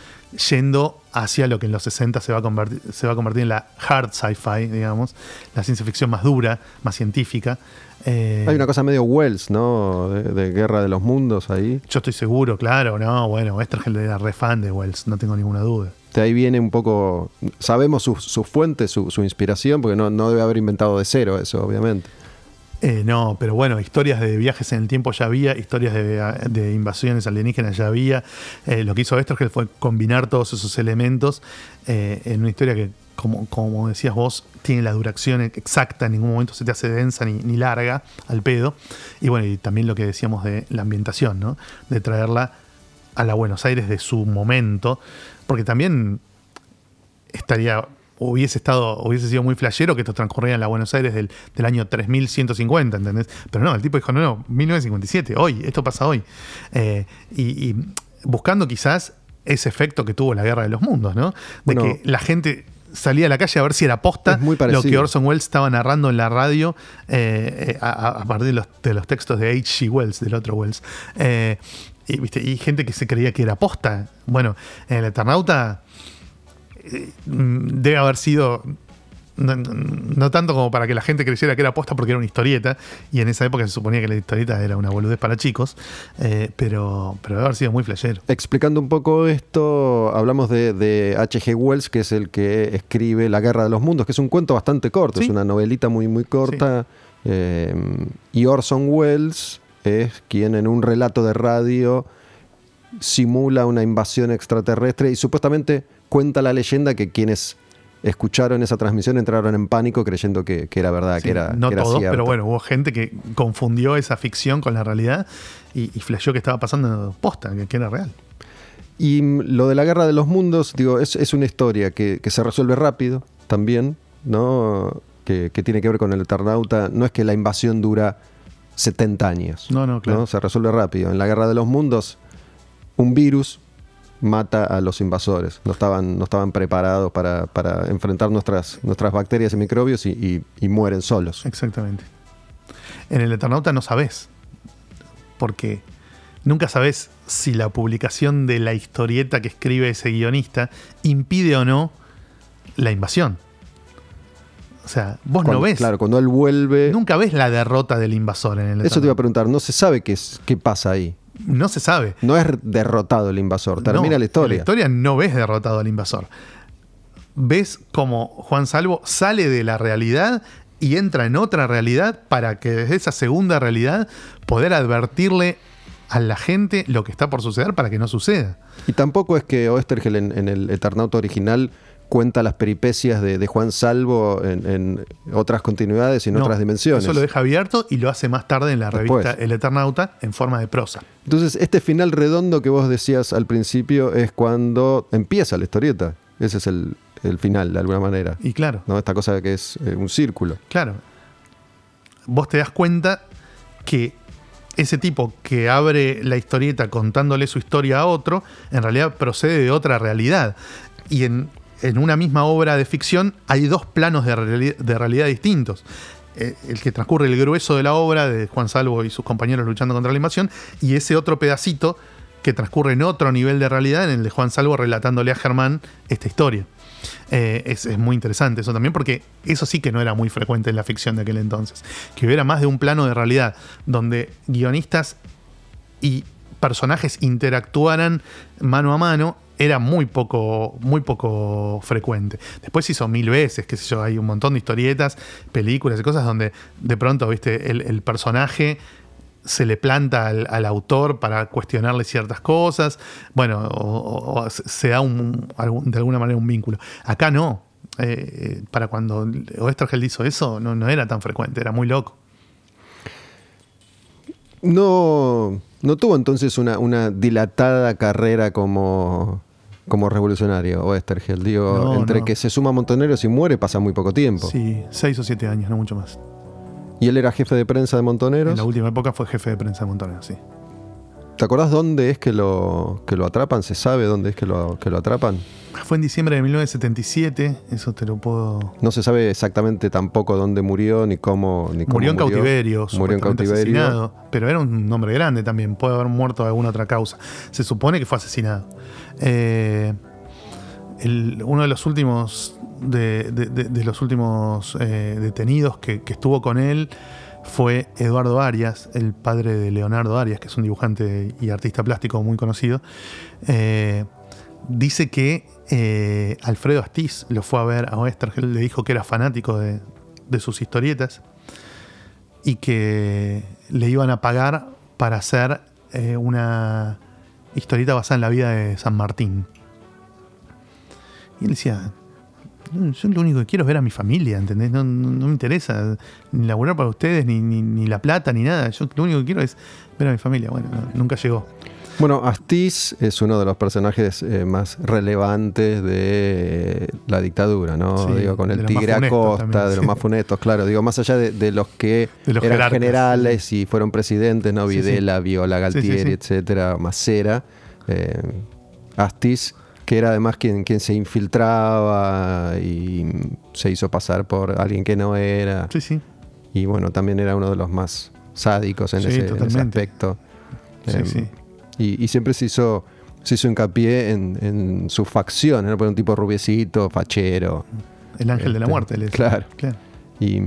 yendo hacia lo que en los 60 se va a convertir, se va a convertir en la hard sci-fi, digamos, la ciencia ficción más dura, más científica. Eh, Hay una cosa medio Wells, ¿no? De, Guerra de los Mundos ahí. Yo estoy seguro, claro, no, bueno, Westergel era re fan de Wells, no tengo ninguna duda. De ahí viene un poco, sabemos sus su fuentes, su, inspiración, porque no, no debe haber inventado de cero eso, obviamente. Eh, no, pero bueno, historias de viajes en el tiempo ya había, historias de, invasiones alienígenas ya había. Eh, lo que hizo Westergel fue combinar todos esos elementos eh, en una historia que, como, como, decías vos, tiene la duración exacta, en ningún momento se te hace densa ni, larga al pedo. Y bueno, y también lo que decíamos de la ambientación, ¿no? De traerla a la Buenos Aires de su momento, porque también estaría hubiese estado, hubiese sido muy flashero que esto transcurría en la Buenos Aires del, año 3150, ¿entendés? Pero no, el tipo dijo, no, no, 1957, hoy, esto pasa hoy. Eh, y, buscando quizás ese efecto que tuvo la Guerra de los Mundos, ¿no? De que la gente salía a la calle a ver si era posta lo que Orson Welles estaba narrando en la radio eh, eh, a, partir de los, de los, textos de H.G. Wells, del otro Wells. Y, ¿viste? y gente que se creía que era posta. Bueno, en el Eternauta debe haber sido no, tanto como para que la gente creyera que era posta porque era una historieta, y en esa época se suponía que la historieta era una boludez para chicos, eh, pero, pero debe haber sido muy flashero. Explicando un poco esto, hablamos de H.G. Wells, que es el que escribe La Guerra de los Mundos, que es un cuento bastante corto, es una novelita muy, muy corta, eh, y Orson Welles es quien en un relato de radio simula una invasión extraterrestre y supuestamente cuenta la leyenda que quienes escucharon esa transmisión entraron en pánico creyendo que, era verdad, que era No todos, pero bueno, hubo gente que confundió esa ficción con la realidad y, y flasheó que estaba pasando posta, que, era real. Y lo de la guerra de los mundos, digo, es, una historia que, se resuelve rápido también, ¿no? Que, tiene que ver con el Eternauta. No es que la invasión dura 70 años. No, no, claro. Se resuelve rápido. En la guerra de los mundos, un virus mata a los invasores. No estaban, no estaban preparados para, enfrentar nuestras, nuestras bacterias y microbios y, mueren solos. Exactamente. En el Eternauta no sabes. Porque nunca sabes si la publicación de la historieta que escribe ese guionista impide o no la invasión. O sea, vos no ves. Claro, cuando él vuelve. Nunca ves la derrota del invasor en el Eso te iba a preguntar, no se sabe qué, qué pasa ahí. No se sabe. No es derrotado el invasor, termina la historia. En la historia no ves derrotado al invasor. Ves como Juan Salvo sale de la realidad y entra en otra realidad para que desde esa segunda realidad poder advertirle a la gente lo que está por suceder para que no suceda. Y tampoco es que Oestergel en, en el Eternauta original cuenta las peripecias de, Juan Salvo en, otras continuidades y en otras dimensiones. Eso lo deja abierto y lo hace más tarde en la revista El Eternauta en forma de prosa. Entonces, este final redondo que vos decías al principio es cuando empieza la historieta. Ese es el, final, de alguna manera. Y claro. ¿no? Esta cosa que es eh, un círculo. Claro. Vos te das cuenta que ese tipo que abre la historieta contándole su historia a otro, en realidad procede de otra realidad. Y en en una misma obra de ficción hay dos planos de, realidad distintos. Eh, el que transcurre el grueso de la obra de Juan Salvo y sus compañeros luchando contra la invasión, y ese otro pedacito que transcurre en otro nivel de realidad, en el de Juan Salvo relatándole a Germán esta historia. Eh, es, es, muy interesante eso también, porque eso sí que no era muy frecuente en la ficción de aquel entonces. Que hubiera más de un plano de realidad donde guionistas y personajes interactuaran mano a mano era muy poco, muy poco frecuente. Después hizo mil veces, qué sé yo, hay un montón de historietas, películas y cosas donde de pronto, viste, el, personaje se le planta al, autor para cuestionarle ciertas cosas, bueno, o, se da de alguna manera un vínculo. Acá no. Eh, para cuando Oestergeld hizo eso, no, no era tan frecuente, era muy loco. No, no tuvo entonces una dilatada carrera como, como revolucionario Oestergel. Digo, No, entre no. que se suma Montoneros y muere pasa muy poco tiempo. Sí, seis o siete años, no mucho más. Y él era jefe de prensa de En Montoneros. la última época fue jefe de prensa de Montoneros, sí. ¿Te acordás dónde es que lo, que lo atrapan? ¿Se sabe dónde es que lo, que lo atrapan? Fue en diciembre de 1977, eso te lo puedo... No se sabe exactamente tampoco dónde murió ni cómo. Ni cómo Murió en cautiverio, Murió en cautiverio. asesinado, pero era un hombre grande también, puede haber muerto de alguna otra causa. Se supone que fue asesinado. Eh, uno de los últimos de, los últimos eh, detenidos que, estuvo con él fue Eduardo Arias, el padre de Leonardo Arias, que es un dibujante y artista plástico muy conocido. Eh, dice que Alfredo Astiz lo fue a ver a Oestergel, le dijo que era fanático de, sus historietas y que le iban a pagar para hacer una historieta basada en la vida de San Martín. Y él decía, "No, yo lo único que quiero es ver a mi familia, ¿entendés? No, no- me interesa ni laburar para ustedes, ni, ni- ni la plata, ni nada. Yo lo único que quiero es ver a mi familia. Bueno, no, nunca llegó. Bueno, Astiz es uno de los personajes eh, más relevantes de la dictadura, ¿no? Sí, digo, con el Tigre Acosta, también, de los más funestos, claro. Digo, más allá de, de los que De los eran jerarcas, generales y fueron presidentes, ¿no? Sí. Videla, Viola, Galtieri, etcétera, Macera. eh, Astiz, que era además quien, quien se infiltraba y se hizo pasar por alguien que no era. Sí, sí. Y bueno, también era uno de los más sádicos en, Sí, ese, en ese totalmente. aspecto. Sí, Em, sí. Y, y siempre se hizo, se hizo hincapié en, en su facción, ¿no? Por un tipo rubiecito, fachero. El ángel de la Este, muerte. le claro. claro. Y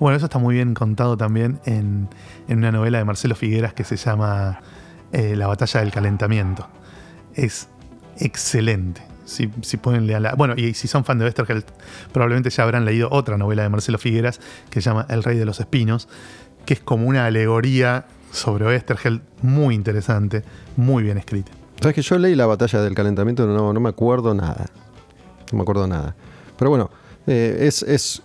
Bueno, eso está muy bien contado también en, en una novela de Marcelo Figueras que se llama eh, La batalla del calentamiento. Es excelente. Si, si pueden leerla. Bueno, y si son fan de Westergel, probablemente ya habrán leído otra novela de Marcelo Figueras que se llama El Rey de los Espinos, que es como una alegoría sobre Westergel muy interesante, muy bien escrita. sabes que yo leí la batalla del calentamiento, no, no me acuerdo nada. No me acuerdo nada. Pero bueno, eh, es, es-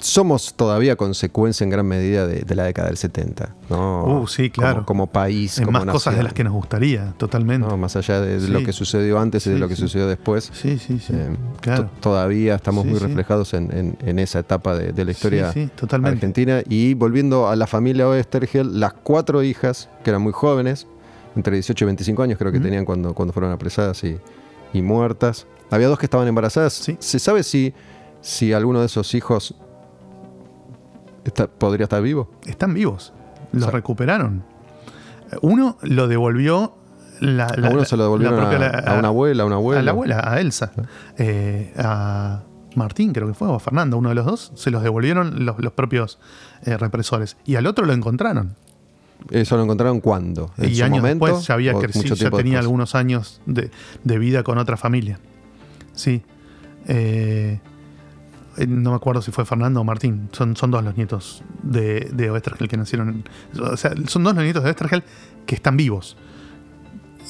somos todavía consecuencia en gran medida de, de la década del 70. ¿no? Uh, sí, claro. Como, como país, Hay como más cosas de las que nos gustaría, totalmente. ¿no? Más allá de, lo que sucedió antes y de lo que sí. sucedió después. Sí, sí, sí. Eh, claro. to- todavía estamos muy reflejados en, en- en esa etapa de, de la historia totalmente. argentina. Y volviendo a la familia Oestergel, las cuatro hijas, que eran muy jóvenes, entre 18 y 25 años creo que tenían cuando, cuando fueron apresadas y, y muertas. Había dos que estaban embarazadas. Sí. ¿Se sabe si, si alguno de esos hijos está- podría estar vivo? Están vivos. Los O sea- recuperaron. Uno lo devolvió. La, a uno se lo devolvieron la a, propia- a una abuela, a una abuela. A la abuela, a Elsa. Eh, a Martín, creo que fue, o a Fernando, uno de los dos. Se los devolvieron los, los propios eh, represores. Y al otro lo encontraron. ¿Eso lo encontraron cuándo? ¿En y su años momento? después ya había ¿O crecido, ya tenía después? algunos años de, de vida con otra familia. Sí. Eh, no me acuerdo si fue Fernando o Martín. Son, son dos los nietos de, de Oestergel que nacieron. o sea, son dos los nietos de Oestergel que están vivos.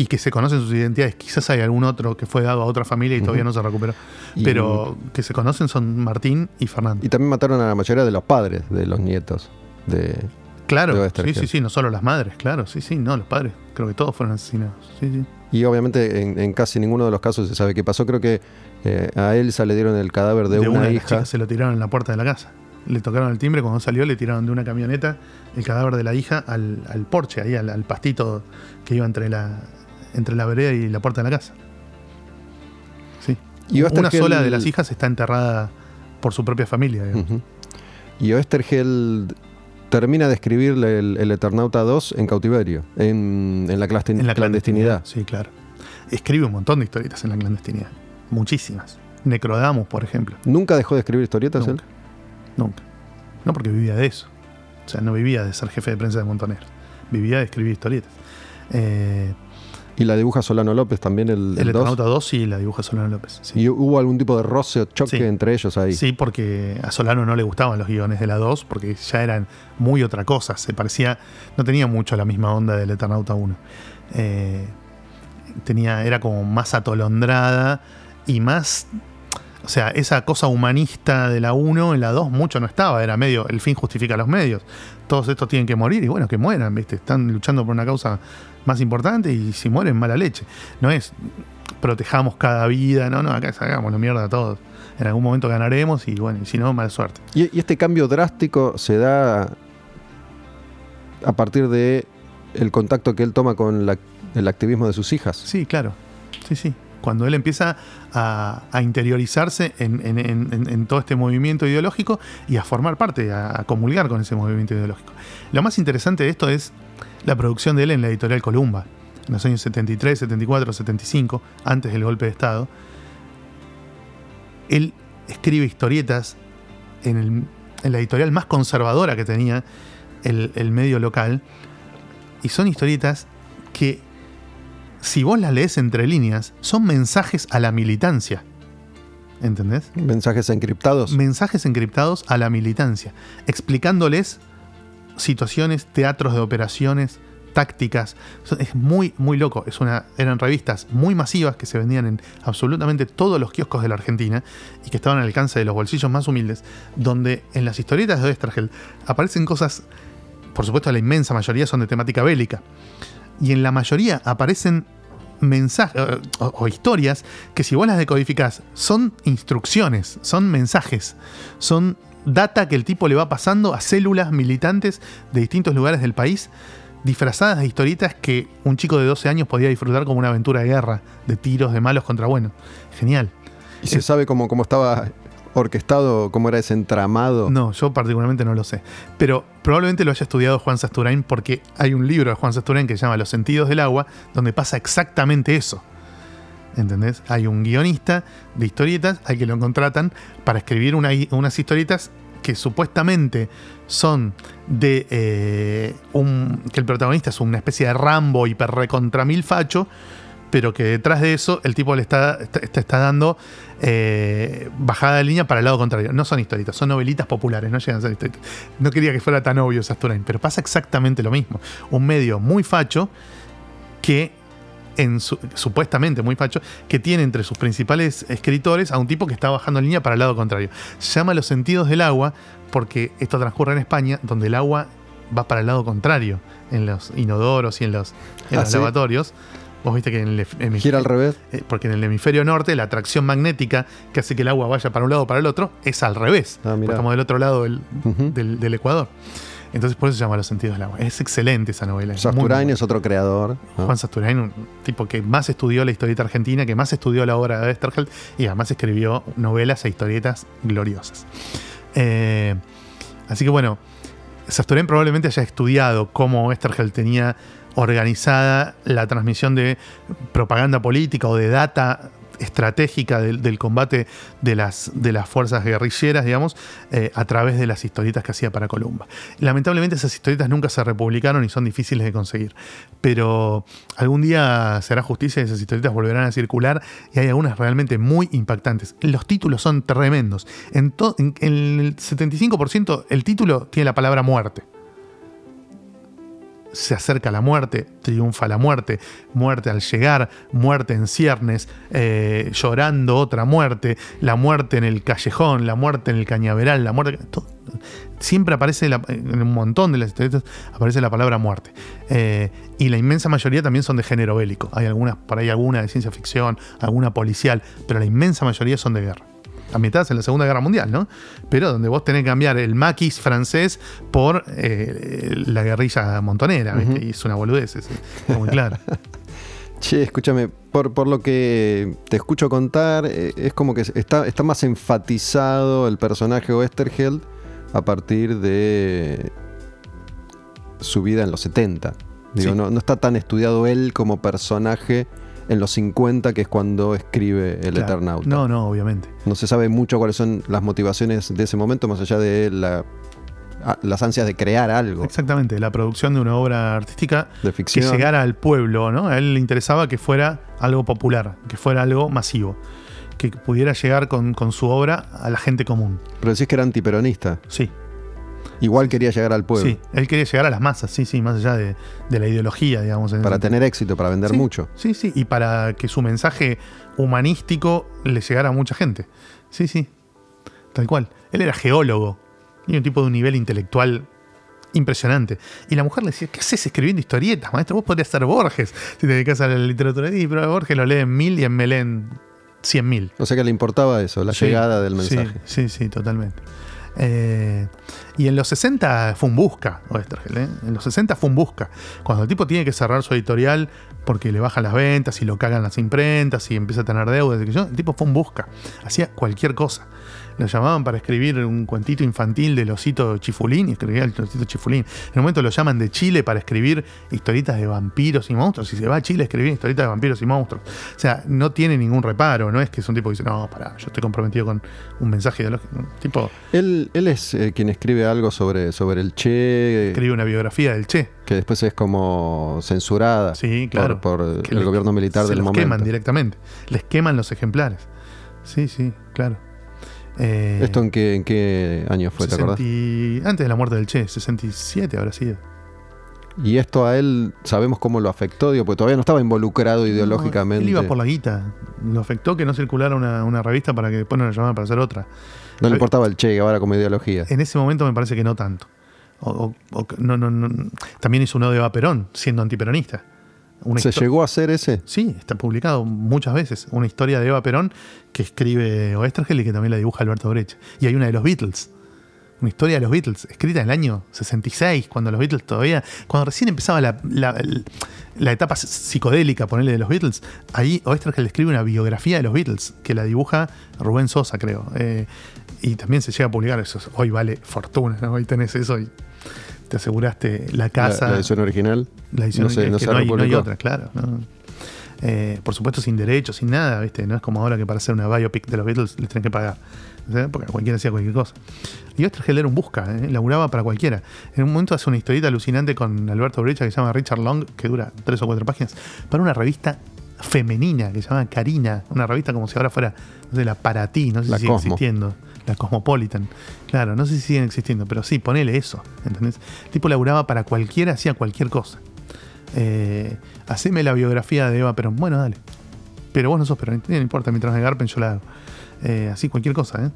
Y que se conocen sus identidades. Quizás hay algún otro que fue dado a otra familia y todavía no se recuperó. Y- Pero que se conocen son Martín y Fernando. Y también mataron a la mayoría de los padres de los nietos. De, de claro, sí, sí, sí, no solo las madres, claro, sí, sí, no, los padres. Creo que todos fueron asesinados. Sí, sí. y obviamente en, en casi ninguno de los casos se sabe qué pasó. Creo que eh, a Elsa le dieron el cadáver de, una, de las hija. chicas se lo tiraron en la puerta de la casa. Le tocaron el timbre, cuando salió le tiraron de una camioneta el cadáver de la hija al, al porche, ahí al, al pastito que iba entre la, entre la vereda y la puerta de la casa. Sí. Y una sola de las hijas está enterrada por su propia familia. Ujú. Y Oestergel termina de escribir el, el Eternauta 2 en cautiverio, en, en la, En la clandestinidad. Sí, claro. Escribe un montón de historietas en la clandestinidad. Muchísimas. Necrodamus, por ejemplo. ¿Nunca dejó de escribir historietas él? Nunca. Nunca. No porque vivía de eso. O sea, no vivía de ser jefe de prensa de Montoneros. Vivía de escribir historietas. Eh, Y la dibuja Solano López también, el, el el 2. Eternauta 2 sí la dibuja Solano López. Sí. Y hubo algún tipo de roce o choque Sí. entre ellos ahí. Sí, porque a Solano no le gustaban los guiones de la 2 porque ya eran muy otra cosa. Se parecía, no tenía mucho la misma onda del Eternauta 1. Eh, tenía, era como más atolondrada y más. O sea, esa cosa humanista de la 1 en la 2 mucho no estaba, era medio, el fin justifica los medios. Todos estos tienen que morir y bueno, que mueran, ¿viste? Están luchando por una causa más importante y si mueren, mala leche. No es protejamos cada vida, no, no, acá hagamos la mierda a todos. En algún momento ganaremos y bueno, y si no, mala suerte. Y, y este cambio drástico se da a partir de el contacto que él toma con la- el activismo de sus hijas. Sí, claro. Sí, sí. Cuando él empieza a, interiorizarse en, todo este movimiento ideológico y a formar parte, a, comulgar con ese movimiento ideológico. Lo más interesante de esto es la producción de él en la editorial Columba, en los años 73, 74, 75, antes del golpe de Estado. Él escribe historietas en, la editorial más conservadora que tenía el medio local. Y son historietas que, si vos las lees entre líneas, son mensajes a la militancia. ¿Entendés? Mensajes encriptados. Mensajes encriptados a la militancia, explicándoles situaciones, teatros de operaciones, tácticas. Es muy, muy loco. Es una, eran revistas muy masivas que se vendían en absolutamente todos los kioscos de la Argentina y que estaban al alcance de los bolsillos más humildes, donde en las historietas de Oestergel aparecen cosas, por supuesto la inmensa mayoría son de temática bélica, y en la mayoría aparecen mensajes o, o historias que si vos las decodificás son instrucciones, son mensajes, son data que el tipo le va pasando a células militantes de distintos lugares del país, disfrazadas de historietas que un chico de 12 años podía disfrutar como una aventura de guerra, de tiros de malos contra buenos. Genial. ¿Y se sabe cómo, cómo estaba orquestado, cómo era ese entramado? No, yo particularmente no lo sé. Pero probablemente lo haya estudiado Juan Sasturain porque hay un libro de Juan Sasturain que se llama Los sentidos del agua, donde pasa exactamente eso. ¿Entendés? Hay un guionista de historietas al que lo contratan para escribir una- unas historietas que supuestamente son de eh, un. que el protagonista es una especie de Rambo hiper recontra pero que detrás de eso el tipo le está, está, está- dando eh, bajada de línea para el lado contrario. No son historietas, son novelitas populares, no llegan a ser historietas. No quería que fuera tan obvio Sasturain, pero pasa exactamente lo mismo. Un medio muy facho que en su- supuestamente muy facho, que tiene entre sus principales escritores a un tipo que está bajando línea para el lado contrario. Se llama Los sentidos del agua porque esto transcurre en España, donde el agua va para el lado contrario, en los inodoros y en los, en Ah, los ¿sí? lavatorios. Vos viste que en el, hemisferio- Gira al revés. eh, porque en el hemisferio norte la atracción magnética que hace que el agua vaya para un lado o para el otro es al revés. Ah, porque estamos del otro lado del, del- del Ecuador. Entonces por eso se llama Los sentidos del agua. Es excelente esa novela. es Sasturain es otro creador. ¿no? Juan Sasturain, un tipo que más estudió la historieta argentina, que más estudió la obra de Westergeld y además escribió novelas e historietas gloriosas. Eh, así que bueno, Sasturain probablemente haya estudiado cómo Westergeld tenía organizada la transmisión de propaganda política o de data estratégica del, combate de las, de las fuerzas guerrilleras, digamos, eh, a través de las historietas que hacía para Columba. Lamentablemente esas historietas nunca se republicaron y son difíciles de conseguir, pero algún día será justicia y esas historietas volverán a circular y hay algunas realmente muy impactantes. Los títulos son tremendos. En, en- en el 75% el título tiene la palabra muerte se acerca la muerte, triunfa la muerte, muerte al llegar, muerte en ciernes, eh, llorando otra muerte, la muerte en el callejón, la muerte en el cañaveral, la muerte... siempre aparece, en un montón de las historietas, aparece la palabra muerte. Eh, y la inmensa mayoría también son de género bélico. Hay algunas, por ahí alguna de ciencia ficción, alguna policial, pero la inmensa mayoría son de guerra ambientadas en la Segunda Guerra Mundial, ¿no? Pero donde vos tenés que cambiar el maquis francés por eh, la guerrilla montonera, ¿viste? Y es una boludez, es, es muy claro. Che, escúchame, por, por lo que te escucho contar, eh, es como que está, está más enfatizado el personaje Westergeld a partir de su vida en los 70. Digo, Sí. no, no está tan estudiado él como personaje en los 50, que es cuando escribe El Claro. Eternauta. No, no, obviamente. No se sabe mucho cuáles son las motivaciones de ese momento, más allá de la- las ansias de crear algo Exactamente, la producción de una obra artística de que ficción. llegara al pueblo, ¿no? A él le interesaba que fuera algo popular, que fuera algo masivo, que pudiera llegar con, con su obra a la gente común. Pero decís que era antiperonista. Sí, Igual quería llegar al pueblo. sí. Él quería llegar a las masas, sí, sí, más allá de, de la ideología, digamos. en Para tener éxito, para vender Sí, mucho. Sí, sí, y para que su mensaje humanístico le llegara a mucha gente. sí, sí. Tal cual. Él era geólogo. Y un tipo de un nivel intelectual impresionante. Y la mujer le decía, ¿qué haces escribiendo historietas, maestro? Vos podrías ser Borges si te dedicas a la literatura. Y pero Borges lo lee en mil y en Melén cien mil. O sea que le importaba eso, la Sí, llegada del mensaje. Sí, sí, sí, totalmente. Eh, y en los 60 fue un busca, Oestergel, ¿eh? En los 60 fue un busca. Cuando el tipo tiene que cerrar su editorial porque le bajan las ventas y lo cagan las imprentas y empieza a tener deudas, el tipo fue un busca. Hacía cualquier cosa. Lo llamaban para escribir un cuentito infantil del osito chifulín y escribía el osito chifulín. En un momento lo llaman de Chile para escribir historietas de vampiros y monstruos. Y se va a Chile a escribir historietas de vampiros y monstruos. O sea, no tiene ningún reparo. No es que es un tipo que dice, no, pará, yo estoy comprometido con un mensaje ideológico. Tipo Él, él es eh, quien escribe algo sobre, sobre el Che, escribe una biografía del Che. que después es como censurada Sí, por- claro. por, eh, el gobierno militar se del los momento. queman directamente. Les queman los ejemplares. Sí, sí, claro. Eh, ¿Esto en qué, en qué año fue, te 60 acordás? y- Antes de la muerte del Che, 67 habrá sido. Y esto a él, ¿sabemos cómo lo afectó? Digo, porque todavía no estaba involucrado ideológicamente. No, él iba por la guita. Lo afectó que no circulara una, una revista para que después no la llamaran para hacer otra. No le importaba el Che Guevara como ideología. En ese momento me parece que no tanto. O- o- o que- no, no, no. También hizo un odio a Perón, siendo antiperonista. Una ¿Se llegó a hacer ese? Sí, está publicado muchas veces. Una historia de Eva Perón que escribe Oestergel y que también la dibuja Alberto Brecht. Y hay una de los Beatles. Una historia de los Beatles, escrita en el año 66, cuando los Beatles todavía. Cuando recién empezaba la, la- la etapa psicodélica, ponerle de los Beatles. Ahí Oestergel escribe una biografía de los Beatles que la dibuja Rubén Sosa, creo. Eh, y también se llega a publicar eso. Hoy vale fortuna, ¿no? Hoy tenés eso y te aseguraste la casa. la edición original. La edición no sé, es no que no, hay, no hay otra, claro. ¿no? Eh, por supuesto, sin derechos, sin nada, ¿viste? No es como ahora que para hacer una biopic de los Beatles les tienen que pagar. ¿sí? Porque cualquiera hacía cualquier cosa. Y Oestergel era un busca, ¿eh? laburaba para cualquiera. En un momento hace una historieta alucinante con Alberto Brecha que se llama Richard Long, que dura tres o cuatro páginas, para una revista femenina que se llama Karina, una revista como si ahora fuera no sé, la para ti, no sé La si sigue Cosmo. existiendo. La Cosmopolitan. Claro, no sé si siguen existiendo, pero sí, ponele eso. ¿Entendés? El tipo laburaba para cualquiera, hacía cualquier cosa. Eh, haceme la biografía de Eva Perón. Bueno, dale. Pero vos no sos Perón, no importa, mientras me garpen yo la hago. Eh, así cualquier cosa, ¿eh?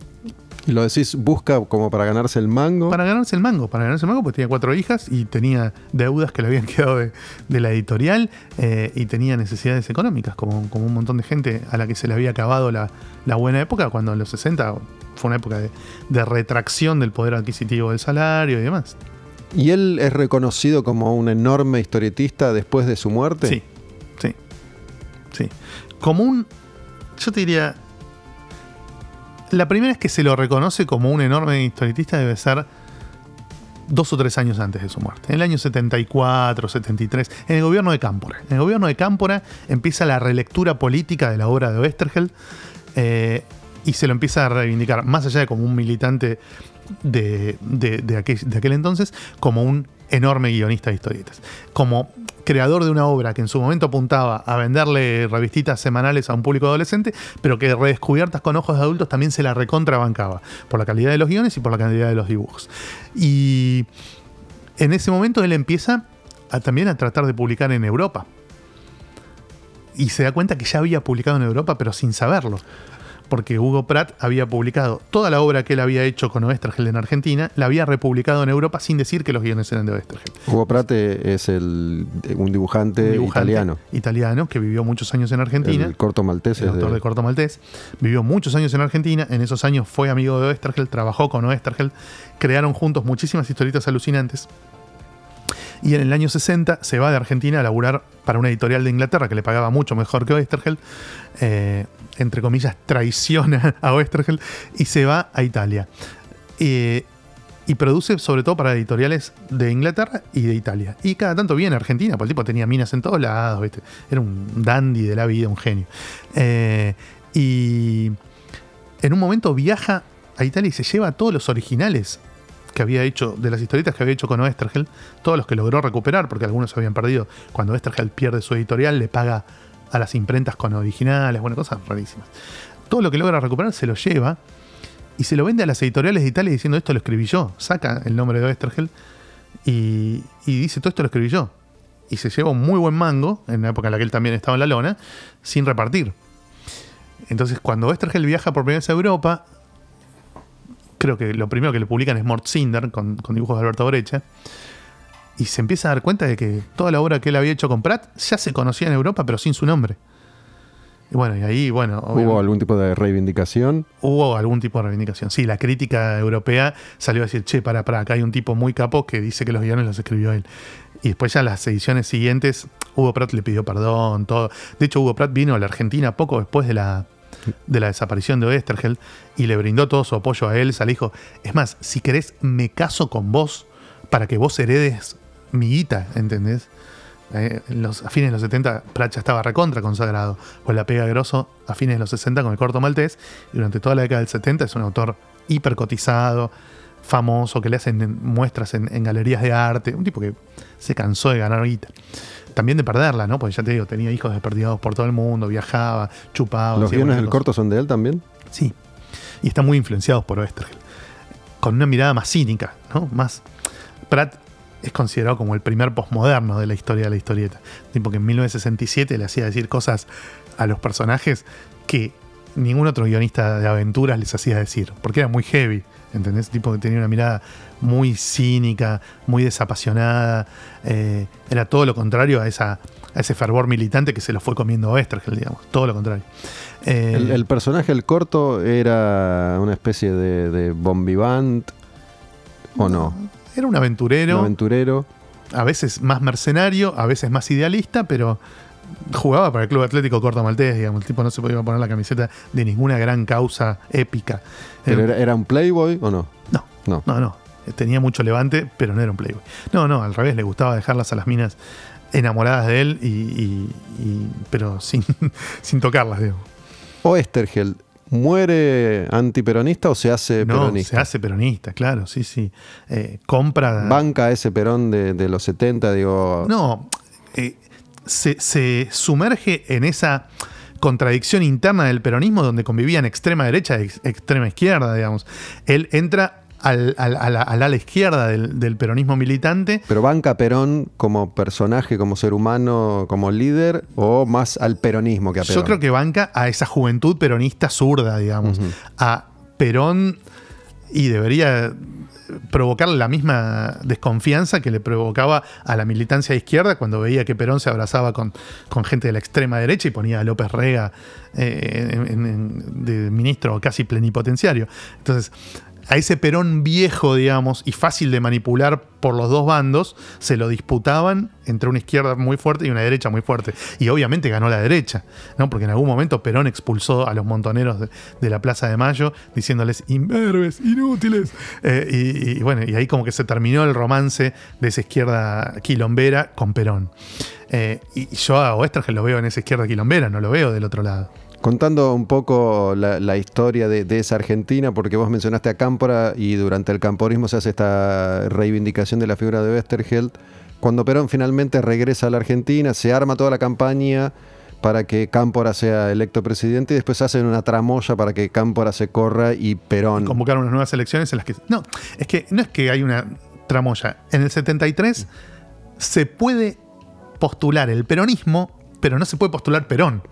Y lo decís, busca como para ganarse el mango. Para ganarse el mango, para ganarse el mango, pues tenía cuatro hijas y tenía deudas que le habían quedado de, de la editorial eh, y tenía necesidades económicas, como, como un montón de gente a la que se le había acabado la, la buena época, cuando en los 60 fue una época de, de retracción del poder adquisitivo del salario y demás. ¿Y él es reconocido como un enorme historietista después de su muerte? Sí, sí, sí. Como un, yo te diría, la primera vez que se lo reconoce como un enorme historietista debe ser dos o tres años antes de su muerte. En el año 74, 73, en el gobierno de Cámpora. En el gobierno de Cámpora empieza la relectura política de la obra de Oestergel eh, y se lo empieza a reivindicar, más allá de como un militante de, de- aquel, entonces, como un enorme guionista de historietas. Como creador de una obra que en su momento apuntaba a venderle revistitas semanales a un público adolescente, pero que redescubiertas con ojos de adultos también se la recontrabancaba, por la calidad de los guiones y por la calidad de los dibujos. Y en ese momento él empieza también a tratar de publicar en Europa. Y se da cuenta que ya había publicado en Europa, pero sin saberlo. Porque Hugo Pratt había publicado toda la obra que él había hecho con Oestergel en Argentina, la había republicado en Europa sin decir que los guiones eran de Oestergel. Hugo Pratt eh, es el, un dibujante, Un dibujante italiano. Italiano que vivió muchos años en Argentina. El corto maltés el autor de- de Corto Maltés, vivió muchos años en Argentina, en esos años fue amigo de Oestergel, trabajó con Oestergel, crearon juntos muchísimas historietas alucinantes. Y en el año 60 se va de Argentina a laburar para una editorial de Inglaterra que le pagaba mucho mejor que Oestergel, eh, entre comillas, traiciona a Oestergel y se va a Italia. Eh, y produce sobre todo para editoriales de Inglaterra y de Italia. Y cada tanto viene a Argentina, porque el tipo tenía minas en todos lados, era un dandy de la vida, un genio. Eh, y en un momento viaja a Italia y se lleva todos los originales que había hecho, de las historietas que había hecho con Oestergel, todos los que logró recuperar, porque algunos se habían perdido. Cuando Oestergel pierde su editorial, le paga a las imprentas con originales, bueno, cosas rarísimas. Todo lo que logra recuperar se lo lleva y se lo vende a las editoriales de Italia diciendo esto lo escribí yo. Saca el nombre de Oestergel y, dice todo esto lo escribí yo. Y se lleva un muy buen mango, en la época en la que él también estaba en la lona, sin repartir. Entonces, cuando Westergel viaja por primera vez a Europa, creo que lo primero que le publican es Mort Cinder, con, con dibujos de Alberto Brecha, y se empieza a dar cuenta de que toda la obra que él había hecho con Pratt ya se conocía en Europa, pero sin su nombre. Y bueno, y ahí, bueno. ¿Hubo algún tipo de reivindicación? Hubo algún tipo de reivindicación. Sí, la crítica europea salió a decir, che, para, para, acá hay un tipo muy capo que dice que los guiones los escribió él. Y después ya las ediciones siguientes, Hugo Pratt le pidió perdón, todo. De hecho, Hugo Pratt vino a la Argentina poco después de la, de la desaparición de Oestergeld y le brindó todo su apoyo a él. Se le dijo, es más, si querés, me caso con vos para que vos heredes mi guita, ¿entendés? Eh, los, a fines de los 70 Pratt ya estaba recontra consagrado, pues la pega grosso a fines de los 60 con el corto maltés, y durante toda la década del 70 es un autor hipercotizado, famoso, que le hacen en- muestras en, en galerías de arte, un tipo que se cansó de ganar guita. También de perderla, ¿no? Porque ya te digo, tenía hijos desperdigados por todo el mundo, viajaba, chupaba. ¿Los guiones del corto son de él también? Sí. Y están muy influenciados por Oestergel. Con una mirada más cínica, ¿no? Más. Pratt es considerado como el primer posmoderno de la historia de la historieta. Tipo que en 1967 le hacía decir cosas a los personajes que ningún otro guionista de aventuras les hacía decir. Porque era muy heavy. ¿Entendés? Tipo que tenía una mirada muy cínica, muy desapasionada. eh, era todo lo contrario a, esa, a ese fervor militante que se lo fue comiendo Oestergel, digamos. Todo lo contrario. Eh, El, el personaje del corto era una especie de, de bombivant o no, Era un aventurero, un aventurero. a veces más mercenario, a veces más idealista, pero jugaba para el Club Atlético Corto Maltés, digamos. El tipo no se podía poner la camiseta de ninguna gran causa épica. Pero Era- era, un playboy o no? no, No. no, no. Tenía mucho levante, pero no era un playboy. No, no, al revés, le gustaba dejarlas a las minas enamoradas de él, y, y- y- pero sin, sin tocarlas, digamos. ¿Oestergeld muere antiperonista o se hace No, peronista? se hace peronista, claro, sí, sí. Eh, compra. Banca ese perón de, de los 70, digo. No, eh, se, se sumerge en esa contradicción interna del peronismo donde convivían extrema derecha y ex- extrema izquierda, digamos. Él entra al, al- a la- izquierda del, del peronismo militante. Pero banca a Perón como personaje, como ser humano, como líder, o más al peronismo que a Perón. Yo creo que banca a esa juventud peronista zurda, digamos. A Perón y debería provocarle la misma desconfianza que le provocaba a la militancia de izquierda cuando veía que Perón se abrazaba con, con gente de la extrema derecha y ponía a López Rega eh, en- en- de ministro casi plenipotenciario. Entonces, a ese Perón viejo, digamos, y fácil de manipular por los dos bandos, se lo disputaban entre una izquierda muy fuerte y una derecha muy fuerte. Y obviamente ganó la derecha, ¿no? Porque en algún momento Perón expulsó a los montoneros de, la Plaza de Mayo diciéndoles imberbes, inútiles. Eh, y, y bueno, y ahí como que se terminó el romance de esa izquierda quilombera con Perón. Eh, y yo a Oestergel lo veo en esa izquierda quilombera, no lo veo del otro lado. Contando un poco la, historia de, esa Argentina, porque vos mencionaste a Cámpora y durante el camporismo se hace esta reivindicación de la figura de Westergeld. Cuando Perón finalmente regresa a la Argentina, se arma toda la campaña para que Cámpora sea electo presidente y después hacen una tramoya para que Cámpora se corra y Perón. convocar unas nuevas elecciones en las que. No, es que no es que hay una tramoya. En el 73 se puede postular el peronismo, pero no se puede postular Perón.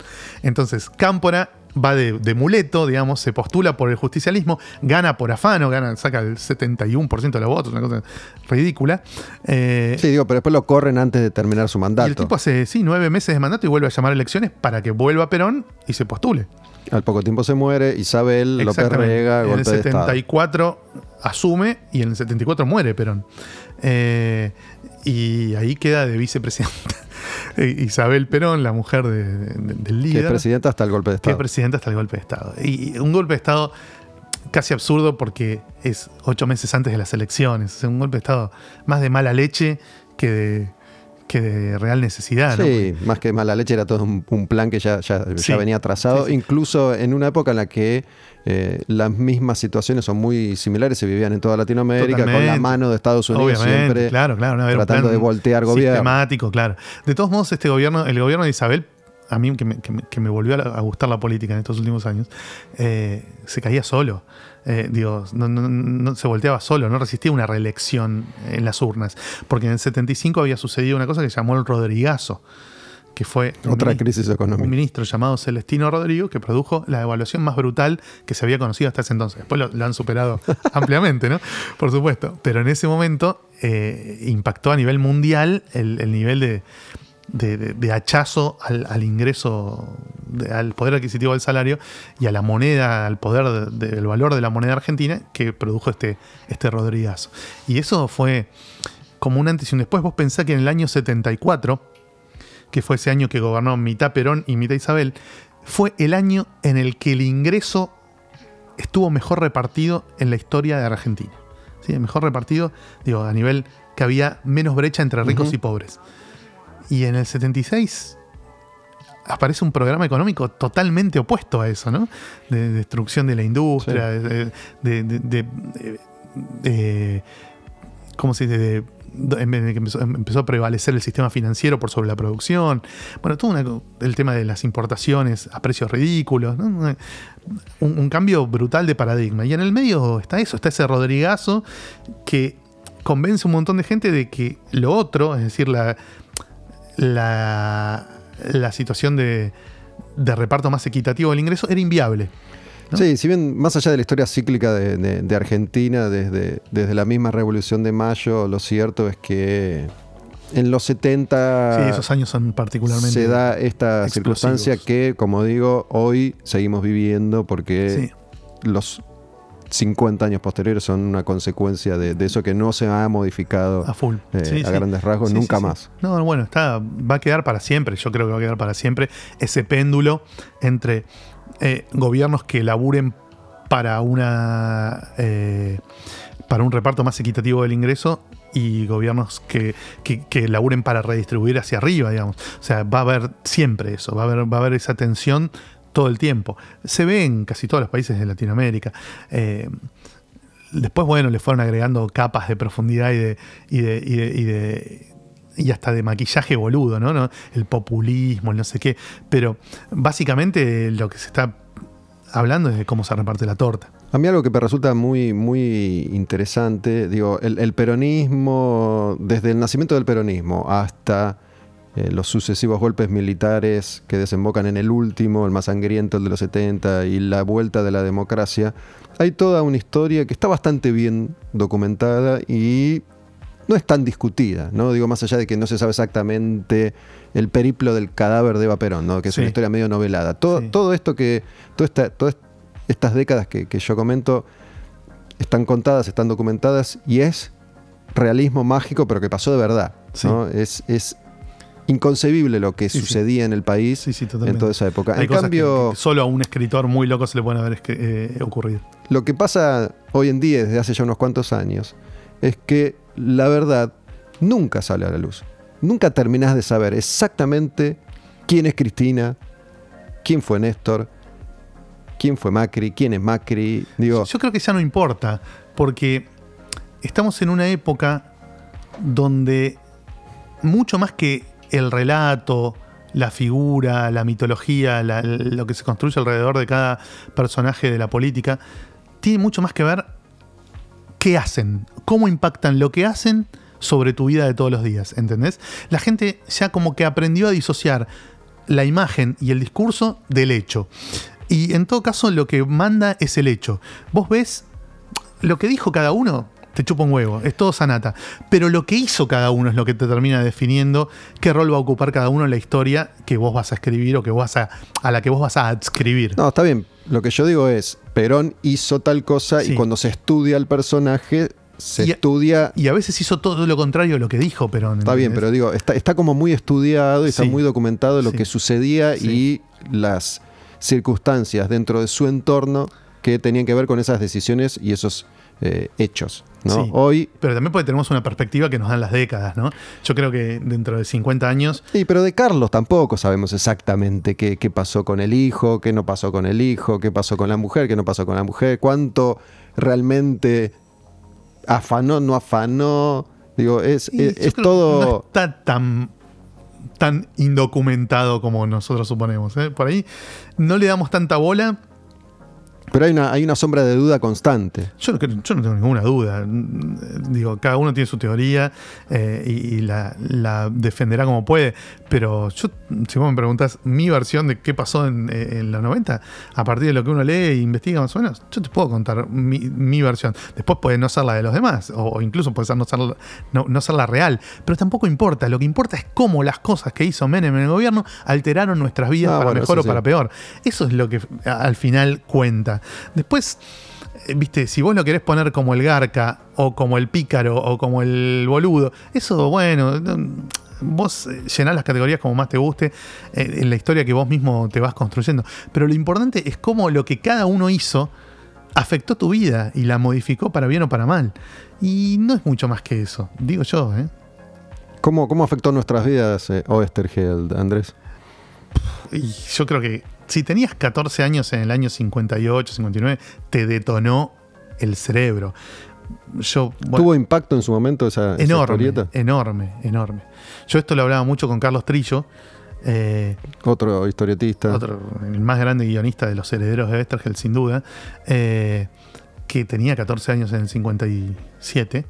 Entonces, Cámpora va de, de muleto, digamos, se postula por el justicialismo, gana por afano, gana, saca el 71% de los votos, una cosa ridícula. Eh, Sí, digo, pero después lo corren antes de terminar su y mandato. el tipo hace, sí, nueve meses de mandato y vuelve a llamar a elecciones para que vuelva Perón y se postule. Al poco tiempo se muere, Isabel, López. Rega, En el golpe de Estado. 74 asume y en el 74 muere Perón. Eh, y ahí queda de vicepresidenta eh, Isabel Perón, la mujer de- de- del Que es líder, presidenta hasta el golpe de que es Estado. presidenta hasta el golpe de Estado. Y un golpe de Estado casi absurdo porque es ocho meses antes de las elecciones. Sea, un golpe de Estado más de mala leche que de, que de real necesidad. ¿no? Sí, más que mala leche era todo un, un plan que ya, ya, Sí. ya venía trazado, Sí, sí. incluso en una época en la que eh, las mismas situaciones son muy similares, se vivían en toda Latinoamérica, con la mano de Estados Unidos Obviamente, siempre claro, claro. no, era un tratando de voltear gobierno. Sistemático, claro. De todos modos, este gobierno, el gobierno de Isabel, a mí que me, que me- que me volvió a, la- a gustar la política en estos últimos años, eh, se caía solo. Eh, digo, no, no- no se volteaba solo, no resistía una reelección en las urnas. Porque en el 75 había sucedido una cosa que se llamó el Rodrigazo, que fue otra crisis económica. Un ministro llamado Celestino Rodrigo que produjo la evaluación más brutal que se había conocido hasta ese entonces. Después lo, han superado ampliamente, ¿no? Por supuesto. Pero en ese momento eh, impactó a nivel mundial el, nivel de, de, hachazo al, ingreso, al poder adquisitivo del salario y a la moneda, al poder del valor de la moneda argentina que produjo este, este Rodrigazo. Y eso fue como un antes y un después. Vos pensás que en el año 74 que fue ese año que gobernó mitad Perón y mitad Isabel, fue el año en el que el ingreso estuvo mejor repartido en la historia de Argentina. ¿Sí? Mejor repartido, digo, a nivel que había menos brecha entre ricos y pobres. Y en el 76 aparece un programa económico totalmente opuesto a eso, ¿no? De, destrucción de la industria, de, de, ¿cómo se dice? De empezó, a prevalecer el sistema financiero por sobre la producción. Bueno, todo el tema de las importaciones a precios ridículos. Un, cambio brutal de paradigma. Y en el medio está eso, está ese Rodrigazo que convence a un montón de gente de que lo otro, es decir, la, la, la situación de, de reparto más equitativo del ingreso, era inviable. Sí, si bien más allá de la historia cíclica de, Argentina, desde, desde la misma Revolución de Mayo, lo cierto es que en los 70 sí, esos años son particularmente se da esta circunstancia que, como digo, hoy seguimos viviendo porque los 50 años posteriores son una consecuencia de, eso que no se ha modificado a, full. Eh, a grandes rasgos nunca más. No, bueno, está, va a quedar para siempre, yo creo que va a quedar para siempre ese péndulo entre eh, gobiernos que laburen para una eh, para un reparto más equitativo del ingreso y gobiernos que, que, laburen para redistribuir hacia arriba, digamos. O sea, va a haber siempre eso, va a haber, va a haber esa tensión todo el tiempo. Se ve en casi todos los países de Latinoamérica. Eh, después, bueno, le fueron agregando capas de profundidad y de, y de, y de, y hasta de maquillaje boludo, ¿no? El populismo, el no sé qué. Pero básicamente lo que se está hablando es de cómo se reparte la torta. A mí algo que me resulta muy, muy interesante, digo, el, peronismo, desde el nacimiento del peronismo hasta eh, los sucesivos golpes militares que desembocan en el último, el más sangriento, el de los 70, y la vuelta de la democracia, hay toda una historia que está bastante bien documentada y no es tan discutida, ¿no? Digo, más allá de que no se sabe exactamente el periplo del cadáver de Eva Perón, ¿no? Que es una historia medio novelada. Todo, todo esto que. Toda todas estas décadas que, yo comento están contadas, están documentadas y es realismo mágico, pero que pasó de verdad. ¿no? Es, es inconcebible lo que sucedía en el país en toda esa época. en cambio, solo a un escritor muy loco se le puede haber eh, ocurrido. Lo que pasa hoy en día, desde hace ya unos cuantos años, es que la verdad nunca sale a la luz. Nunca terminás de saber exactamente quién es Cristina, quién fue Néstor, quién fue Macri, quién es Macri. Digo, Yo creo que ya no importa, porque estamos en una época donde mucho más que el relato, la figura, la mitología, lo que se construye alrededor de cada personaje de la política, tiene mucho más que ver qué hacen, cómo impactan lo que hacen sobre tu vida de todos los días, ¿entendés? La gente ya como que aprendió a disociar la imagen y el discurso del hecho. Y en todo caso lo que manda es el hecho. Vos ves lo que dijo cada uno, te chupa un huevo, es todo sanata. Pero lo que hizo cada uno es lo que te termina definiendo qué rol va a ocupar cada uno en la historia que vos vas a escribir o que vas a, a la que vos vas a adscribir. No, está bien. Lo que yo digo es, Perón hizo tal cosa y cuando se estudia el personaje se estudia. Y a veces hizo todo lo contrario de lo que dijo Perón. Está bien, pero digo, está, está como muy estudiado y está muy documentado lo que sucedía y las circunstancias dentro de su entorno que tenían que ver con esas decisiones y esos eh, hechos. ¿no? Hoy. Pero también porque tenemos una perspectiva que nos dan las décadas, ¿no? Yo creo que dentro de 50 años. Sí, pero de Carlos tampoco sabemos exactamente qué, qué pasó con el hijo, qué no pasó con el hijo, qué pasó con la mujer, qué no pasó con la mujer, cuánto realmente afanó, no afanó. Digo, es, es, todo. No está tan tan indocumentado como nosotros suponemos. ¿eh? Por ahí no le damos tanta bola Pero hay una, hay una sombra de duda constante. Yo no, creo- yo no tengo ninguna duda. Digo, cada uno tiene su teoría eh, y, y la, la defenderá como puede. Pero yo, si vos me preguntas mi versión de qué pasó en, eh, en los 90, a partir de lo que uno lee e investiga más o menos, yo te puedo contar mi, mi versión. Después puede no ser la de los demás, o, o incluso puede ser no, ser, la- no, no ser la real. Pero tampoco importa. Lo que importa es cómo las cosas que hizo Menem en el gobierno alteraron nuestras vidas Ah, para bueno, mejor o sí. para peor. Eso es lo que al final cuenta. Después, eh, viste, si vos lo querés poner como el garca, o como el pícaro, o como el boludo, eso, bueno, no, vos eh, llenás las categorías como más te guste, eh, en la historia que vos mismo te vas construyendo. Pero lo importante es cómo lo que cada uno hizo afectó tu vida y la modificó para bien o para mal. Y no es mucho más que eso, digo yo, ¿eh? ¿Cómo, cómo afectó nuestras vidas eh, Oesterheld, Andrés? Y yo creo que si tenías 14 años en el año 58, 59, te detonó el cerebro. Yo, bueno, ¿Tuvo impacto en su momento esa, esa enorme, historieta? enorme, enorme. Yo esto lo hablaba mucho con Carlos Trillo, eh, Otro historietista. otro, el más grande guionista de los herederos de Westergel, sin duda, eh, que tenía 14 años en el 57.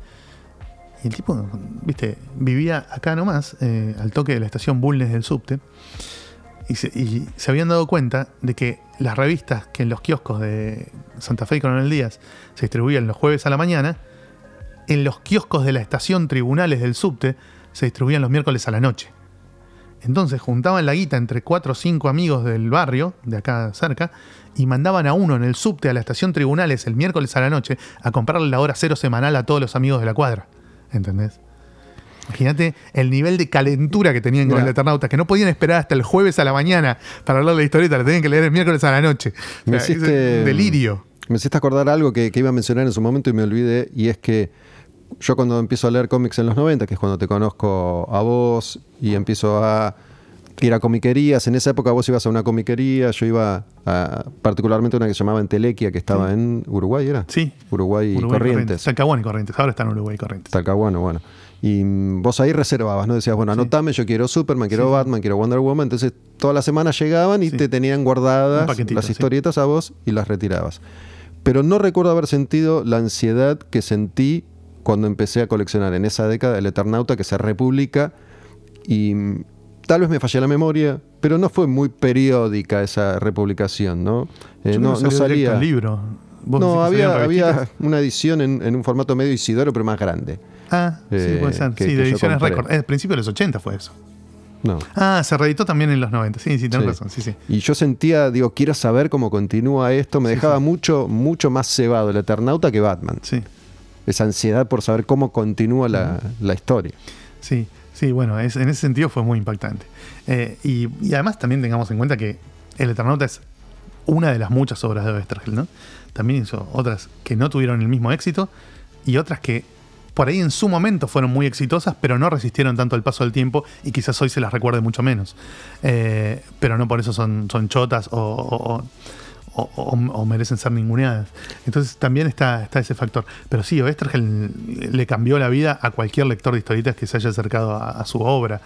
Y el tipo, viste, vivía acá nomás, eh, al toque de la estación Bulnes del subte. Y se, habían dado cuenta de que las revistas que en los kioscos de Santa Fe y Coronel Díaz se distribuían los jueves a la mañana, en los kioscos de la estación Tribunales del subte se distribuían los miércoles a la noche. Entonces juntaban la guita entre cuatro o cinco amigos del barrio, de acá cerca, y mandaban a uno en el subte a la estación Tribunales el miércoles a la noche a comprarle la hora cero semanal a todos los amigos de la cuadra. ¿Entendés? Imagínate el nivel de calentura que tenían con Mira. el Eternauta, que no podían esperar hasta el jueves a la mañana para hablar de la historieta, la tenían que leer el miércoles a la noche. O sea, hiciste- delirio. Me hiciste acordar algo que, que iba a mencionar en su momento y me olvidé, y es que yo cuando empiezo a leer cómics en los 90, que es cuando te conozco a vos y empiezo a ir a comiquerías, en esa época vos ibas a una comiquería, yo iba a, particularmente a una que se llamaba Entelequia, que estaba en Uruguay, ¿era? Sí. Uruguay, y Corrientes. Talcahuano y Corrientes. Ahora están en Uruguay y Corrientes. Talcahuano, bueno. Y mm, vos ahí reservabas, ¿no? Decías, bueno, anotame, yo quiero Superman, quiero Sí. Batman, quiero Wonder Woman. Entonces, todas las semanas llegaban y Sí. te tenían guardadas las historietas a vos y las retirabas. Pero no recuerdo haber sentido la ansiedad que sentí cuando empecé a coleccionar en esa década el Eternauta que se republica y mm, tal vez me fallé la memoria, pero no fue muy periódica esa republicación, ¿no? Eh, no, no salía. el libro. ¿Vos No, había, había una edición en, en un formato medio Isidoro, pero más grande. Ah, sí, eh, puede ser. que- sí, de ediciones récord. Al principio de los 80 fue eso. No. Ah, se reeditó también en los 90. Sí, sí, tenés Sí. razón. Sí, sí. Y yo sentía, digo, quiero saber cómo continúa esto. Me Sí, dejaba sí. mucho, mucho más cebado el Eternauta que Batman. Sí, Esa ansiedad por saber cómo continúa la, la historia. sí, sí, bueno, es- en ese sentido fue muy impactante. Eh, y, y además también tengamos en cuenta que El Eternauta es una de las muchas obras de Westergel, ¿no? También hizo otras que no tuvieron el mismo éxito y otras que por ahí en su momento fueron muy exitosas, pero no resistieron tanto el paso del tiempo y quizás hoy se las recuerde mucho menos. Eh, pero no por eso son, son chotas o, o- merecen ser ninguneadas. Entonces también está, está ese factor. Pero sí, Oestergel le cambió la vida a cualquier lector de historietas que se haya acercado a, su obra.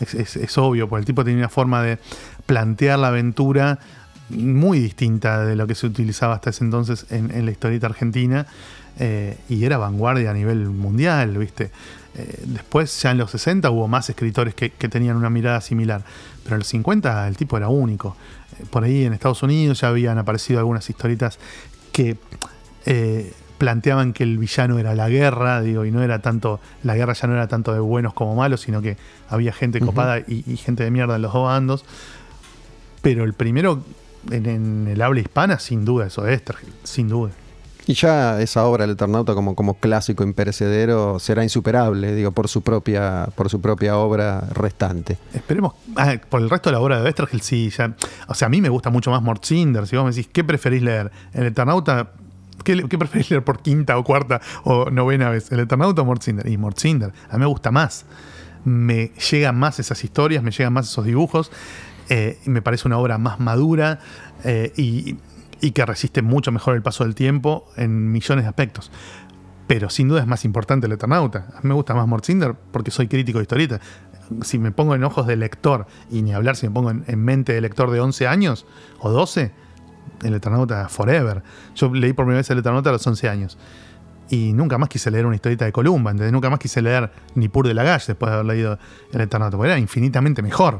Es, es- es obvio, porque el tipo tenía una forma de plantear la aventura muy distinta de lo que se utilizaba hasta ese entonces en, en la historieta argentina. Eh, y era vanguardia a nivel mundial, ¿viste? Eh, después, ya en los 60, hubo más escritores que, que tenían una mirada similar. Pero en los 50 el tipo era único. Eh, por ahí en Estados Unidos ya habían aparecido algunas historietas que eh, planteaban que el villano era la guerra, digo, y no era tanto, la guerra ya no era tanto de buenos como malos, sino que había gente copada y, y gente de mierda en los dos bandos. Pero el primero en, en el habla hispana, sin duda, eso es Estergel, sin duda. Y ya esa obra, el Eternauta, como, como clásico imperecedero, será insuperable, digo, por su propia, por su propia obra restante. Esperemos. ah, por el resto de la obra de Westergel, sí. Ya, o sea, a mí me gusta mucho más Mortzinder. Si vos me decís, ¿qué preferís leer? ¿El Eternauta? ¿Qué, preferís leer por quinta o cuarta o novena vez? ¿El Eternauta o Mortzinder? Y Mortzinder. A mí me gusta más. Me llegan más esas historias, me llegan más esos dibujos. eh, me parece una obra más madura eh, y, y que resiste mucho mejor el paso del tiempo en millones de aspectos. Pero sin duda es más importante el Eternauta. A mí me gusta más Mortzinder porque soy crítico de historieta. Si me pongo en ojos de lector, y ni hablar si me pongo en, en mente de lector de 11 años o 12, el Eternauta forever. Yo leí por primera vez el Eternauta a los 11 años. Y nunca más quise leer una historieta de Columba, ¿entendés? Nunca más quise leer ni Pur de la Galle después de haber leído el Eternauta, porque era infinitamente mejor.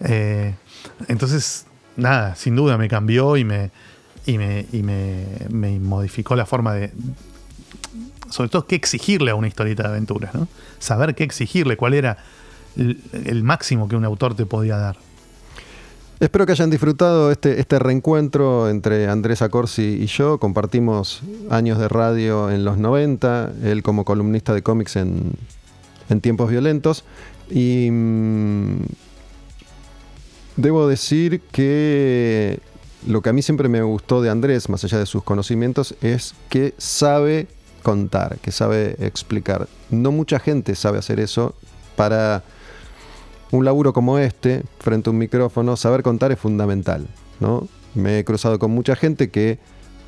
Eh, entonces, nada, sin duda me cambió y me, y me, y me, modificó la forma de, sobre todo qué exigirle a una historieta de aventuras, ¿no? Saber qué exigirle, cuál era el, el máximo que un autor te podía dar. Espero que hayan disfrutado este, este reencuentro entre Andrés Acorsi y yo. Compartimos años de radio en los 90, él como columnista de cómics en, en tiempos violentos. Y mm, debo decir que lo que a mí siempre me gustó de Andrés, más allá de sus conocimientos, es que sabe contar, que sabe explicar. No mucha gente sabe hacer eso para un laburo como este, frente a un micrófono, saber contar es fundamental. ¿no? Me he cruzado con mucha gente que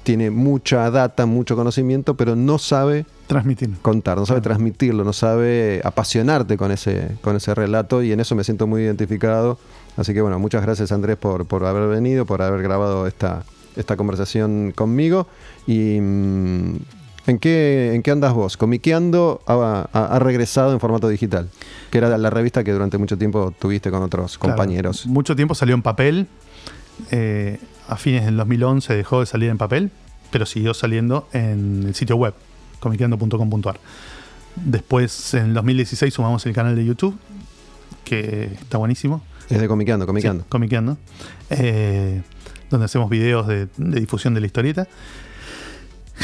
tiene mucha data, mucho conocimiento, pero no sabe transmitir. contar, no sabe transmitirlo, no sabe apasionarte con ese, con ese relato y en eso me siento muy identificado. Así que bueno, muchas gracias Andrés por, por haber venido, por haber grabado esta, esta conversación conmigo y mm, ¿En qué, ¿En qué andas vos? Comiqueando ha, ha, regresado en formato digital, que era la revista que durante mucho tiempo tuviste con otros compañeros. Mucho tiempo salió en papel. Eh, a fines del 2011 dejó de salir en papel, pero siguió saliendo en el sitio web, comiqueando.com.ar. Después, en el 2016, sumamos el canal de YouTube, que está buenísimo. Es de Comiqueando, Comiqueando. Sí, comiqueando. Eh, donde hacemos videos de, de difusión de la historieta.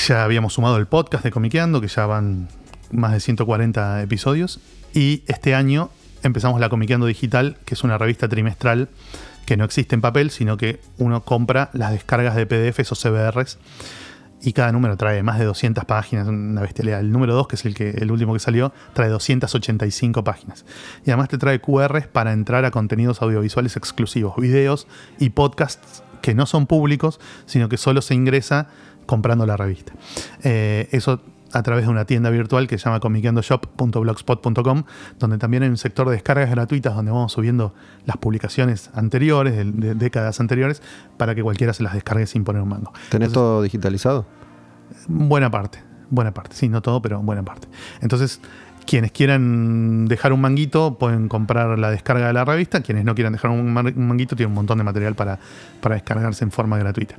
Ya habíamos sumado el podcast de Comiqueando, que ya van más de 140 episodios. Y este año empezamos la Comiqueando Digital, que es una revista trimestral que no existe en papel, sino que uno compra las descargas de PDFs o CBRs. Y cada número trae más de 200 páginas, una bestialidad. El número 2, que es el, que, el último que salió, trae 285 páginas. Y además te trae QRs para entrar a contenidos audiovisuales exclusivos, videos y podcasts que no son públicos, sino que solo se ingresa comprando la revista. Eh, eso a través de una tienda virtual que se llama comiqueandoshop.blogspot.com, donde también hay un sector de descargas gratuitas donde vamos subiendo las publicaciones anteriores, de, décadas anteriores, para que cualquiera se las descargue sin poner un mango. ¿Tenés todo digitalizado? Buena parte, buena parte. Sí, no todo, pero buena parte. Entonces, quienes quieran dejar un manguito pueden comprar la descarga de la revista. Quienes no quieran dejar un manguito tienen un montón de material para, para descargarse en forma gratuita.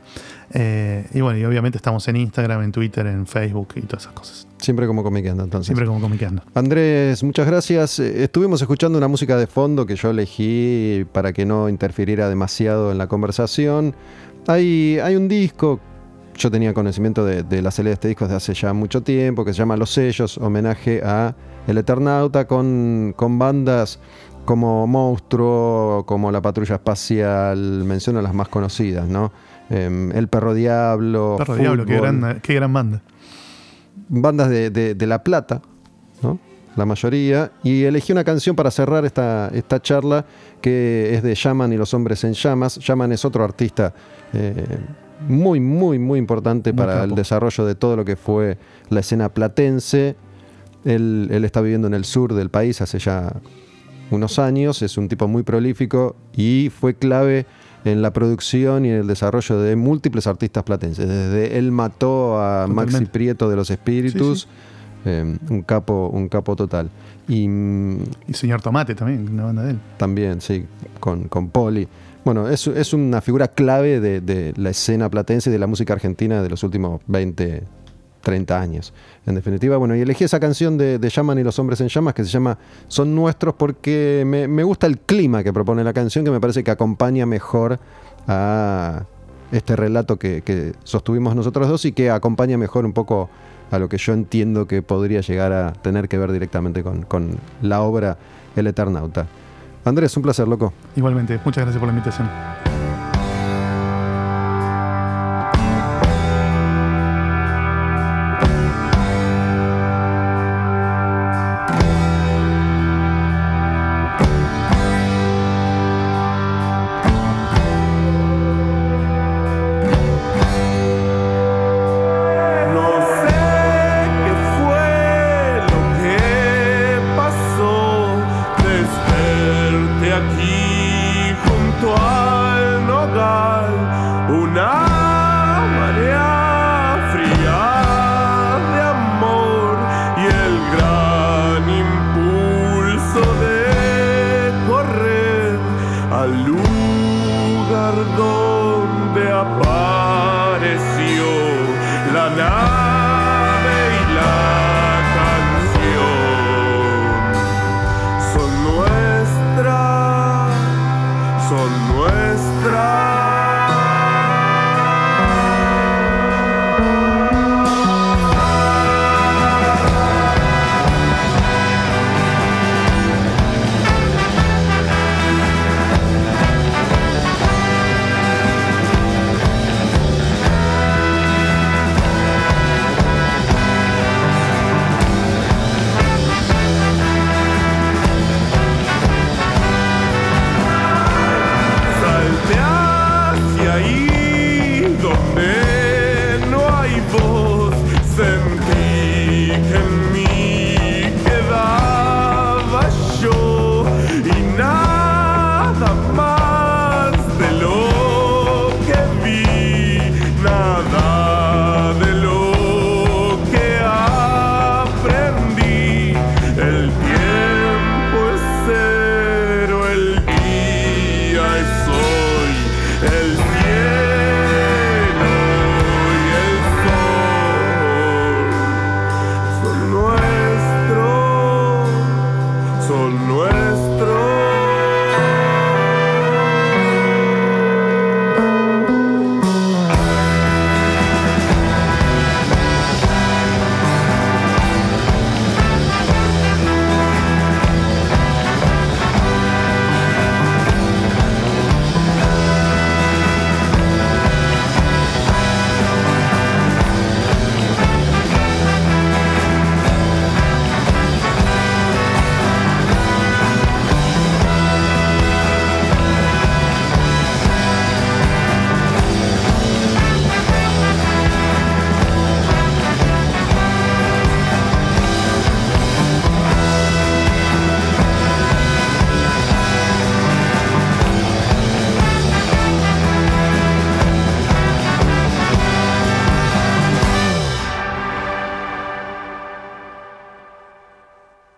Eh, y bueno, y obviamente estamos en Instagram, en Twitter, en Facebook y todas esas cosas. Siempre como comiqueando, entonces. Siempre como comiqueando. Andrés, muchas gracias. Eh, estuvimos escuchando una música de fondo que yo elegí para que no interfiriera demasiado en la conversación. Hay, hay un disco yo tenía conocimiento de, de la salida de este disco desde hace ya mucho tiempo, que se llama Los Sellos, homenaje a El Eternauta, con, con bandas como Monstruo, como La Patrulla Espacial, menciono las más conocidas, ¿no? Eh, el Perro Diablo. Perro Diablo, qué gran, qué gran, banda. Bandas de, de, de, La Plata, ¿no? La mayoría. Y elegí una canción para cerrar esta, esta charla que es de Shaman y los Hombres en Llamas. Shaman es otro artista. Eh, muy, muy, muy importante muy para capo. el desarrollo de todo lo que fue la escena platense. Él, él, está viviendo en el sur del país hace ya unos años, es un tipo muy prolífico y fue clave en la producción y en el desarrollo de múltiples artistas platenses. Desde él mató a Totalmente. Maxi Prieto de los Espíritus, sí, sí. Eh, un, capo, un capo total. Y, y señor Tomate también, una banda de él. También, sí, con, con Poli. Bueno, es, es una figura clave de, de, la escena platense y de la música argentina de los últimos 20, 30 años. En definitiva, bueno, y elegí esa canción de, de Llaman y los hombres en llamas que se llama Son nuestros porque me, me, gusta el clima que propone la canción, que me parece que acompaña mejor a este relato que, que sostuvimos nosotros dos y que acompaña mejor un poco a lo que yo entiendo que podría llegar a tener que ver directamente con, con la obra El Eternauta. Andrés, un placer, loco. Igualmente, muchas gracias por la invitación. aqui.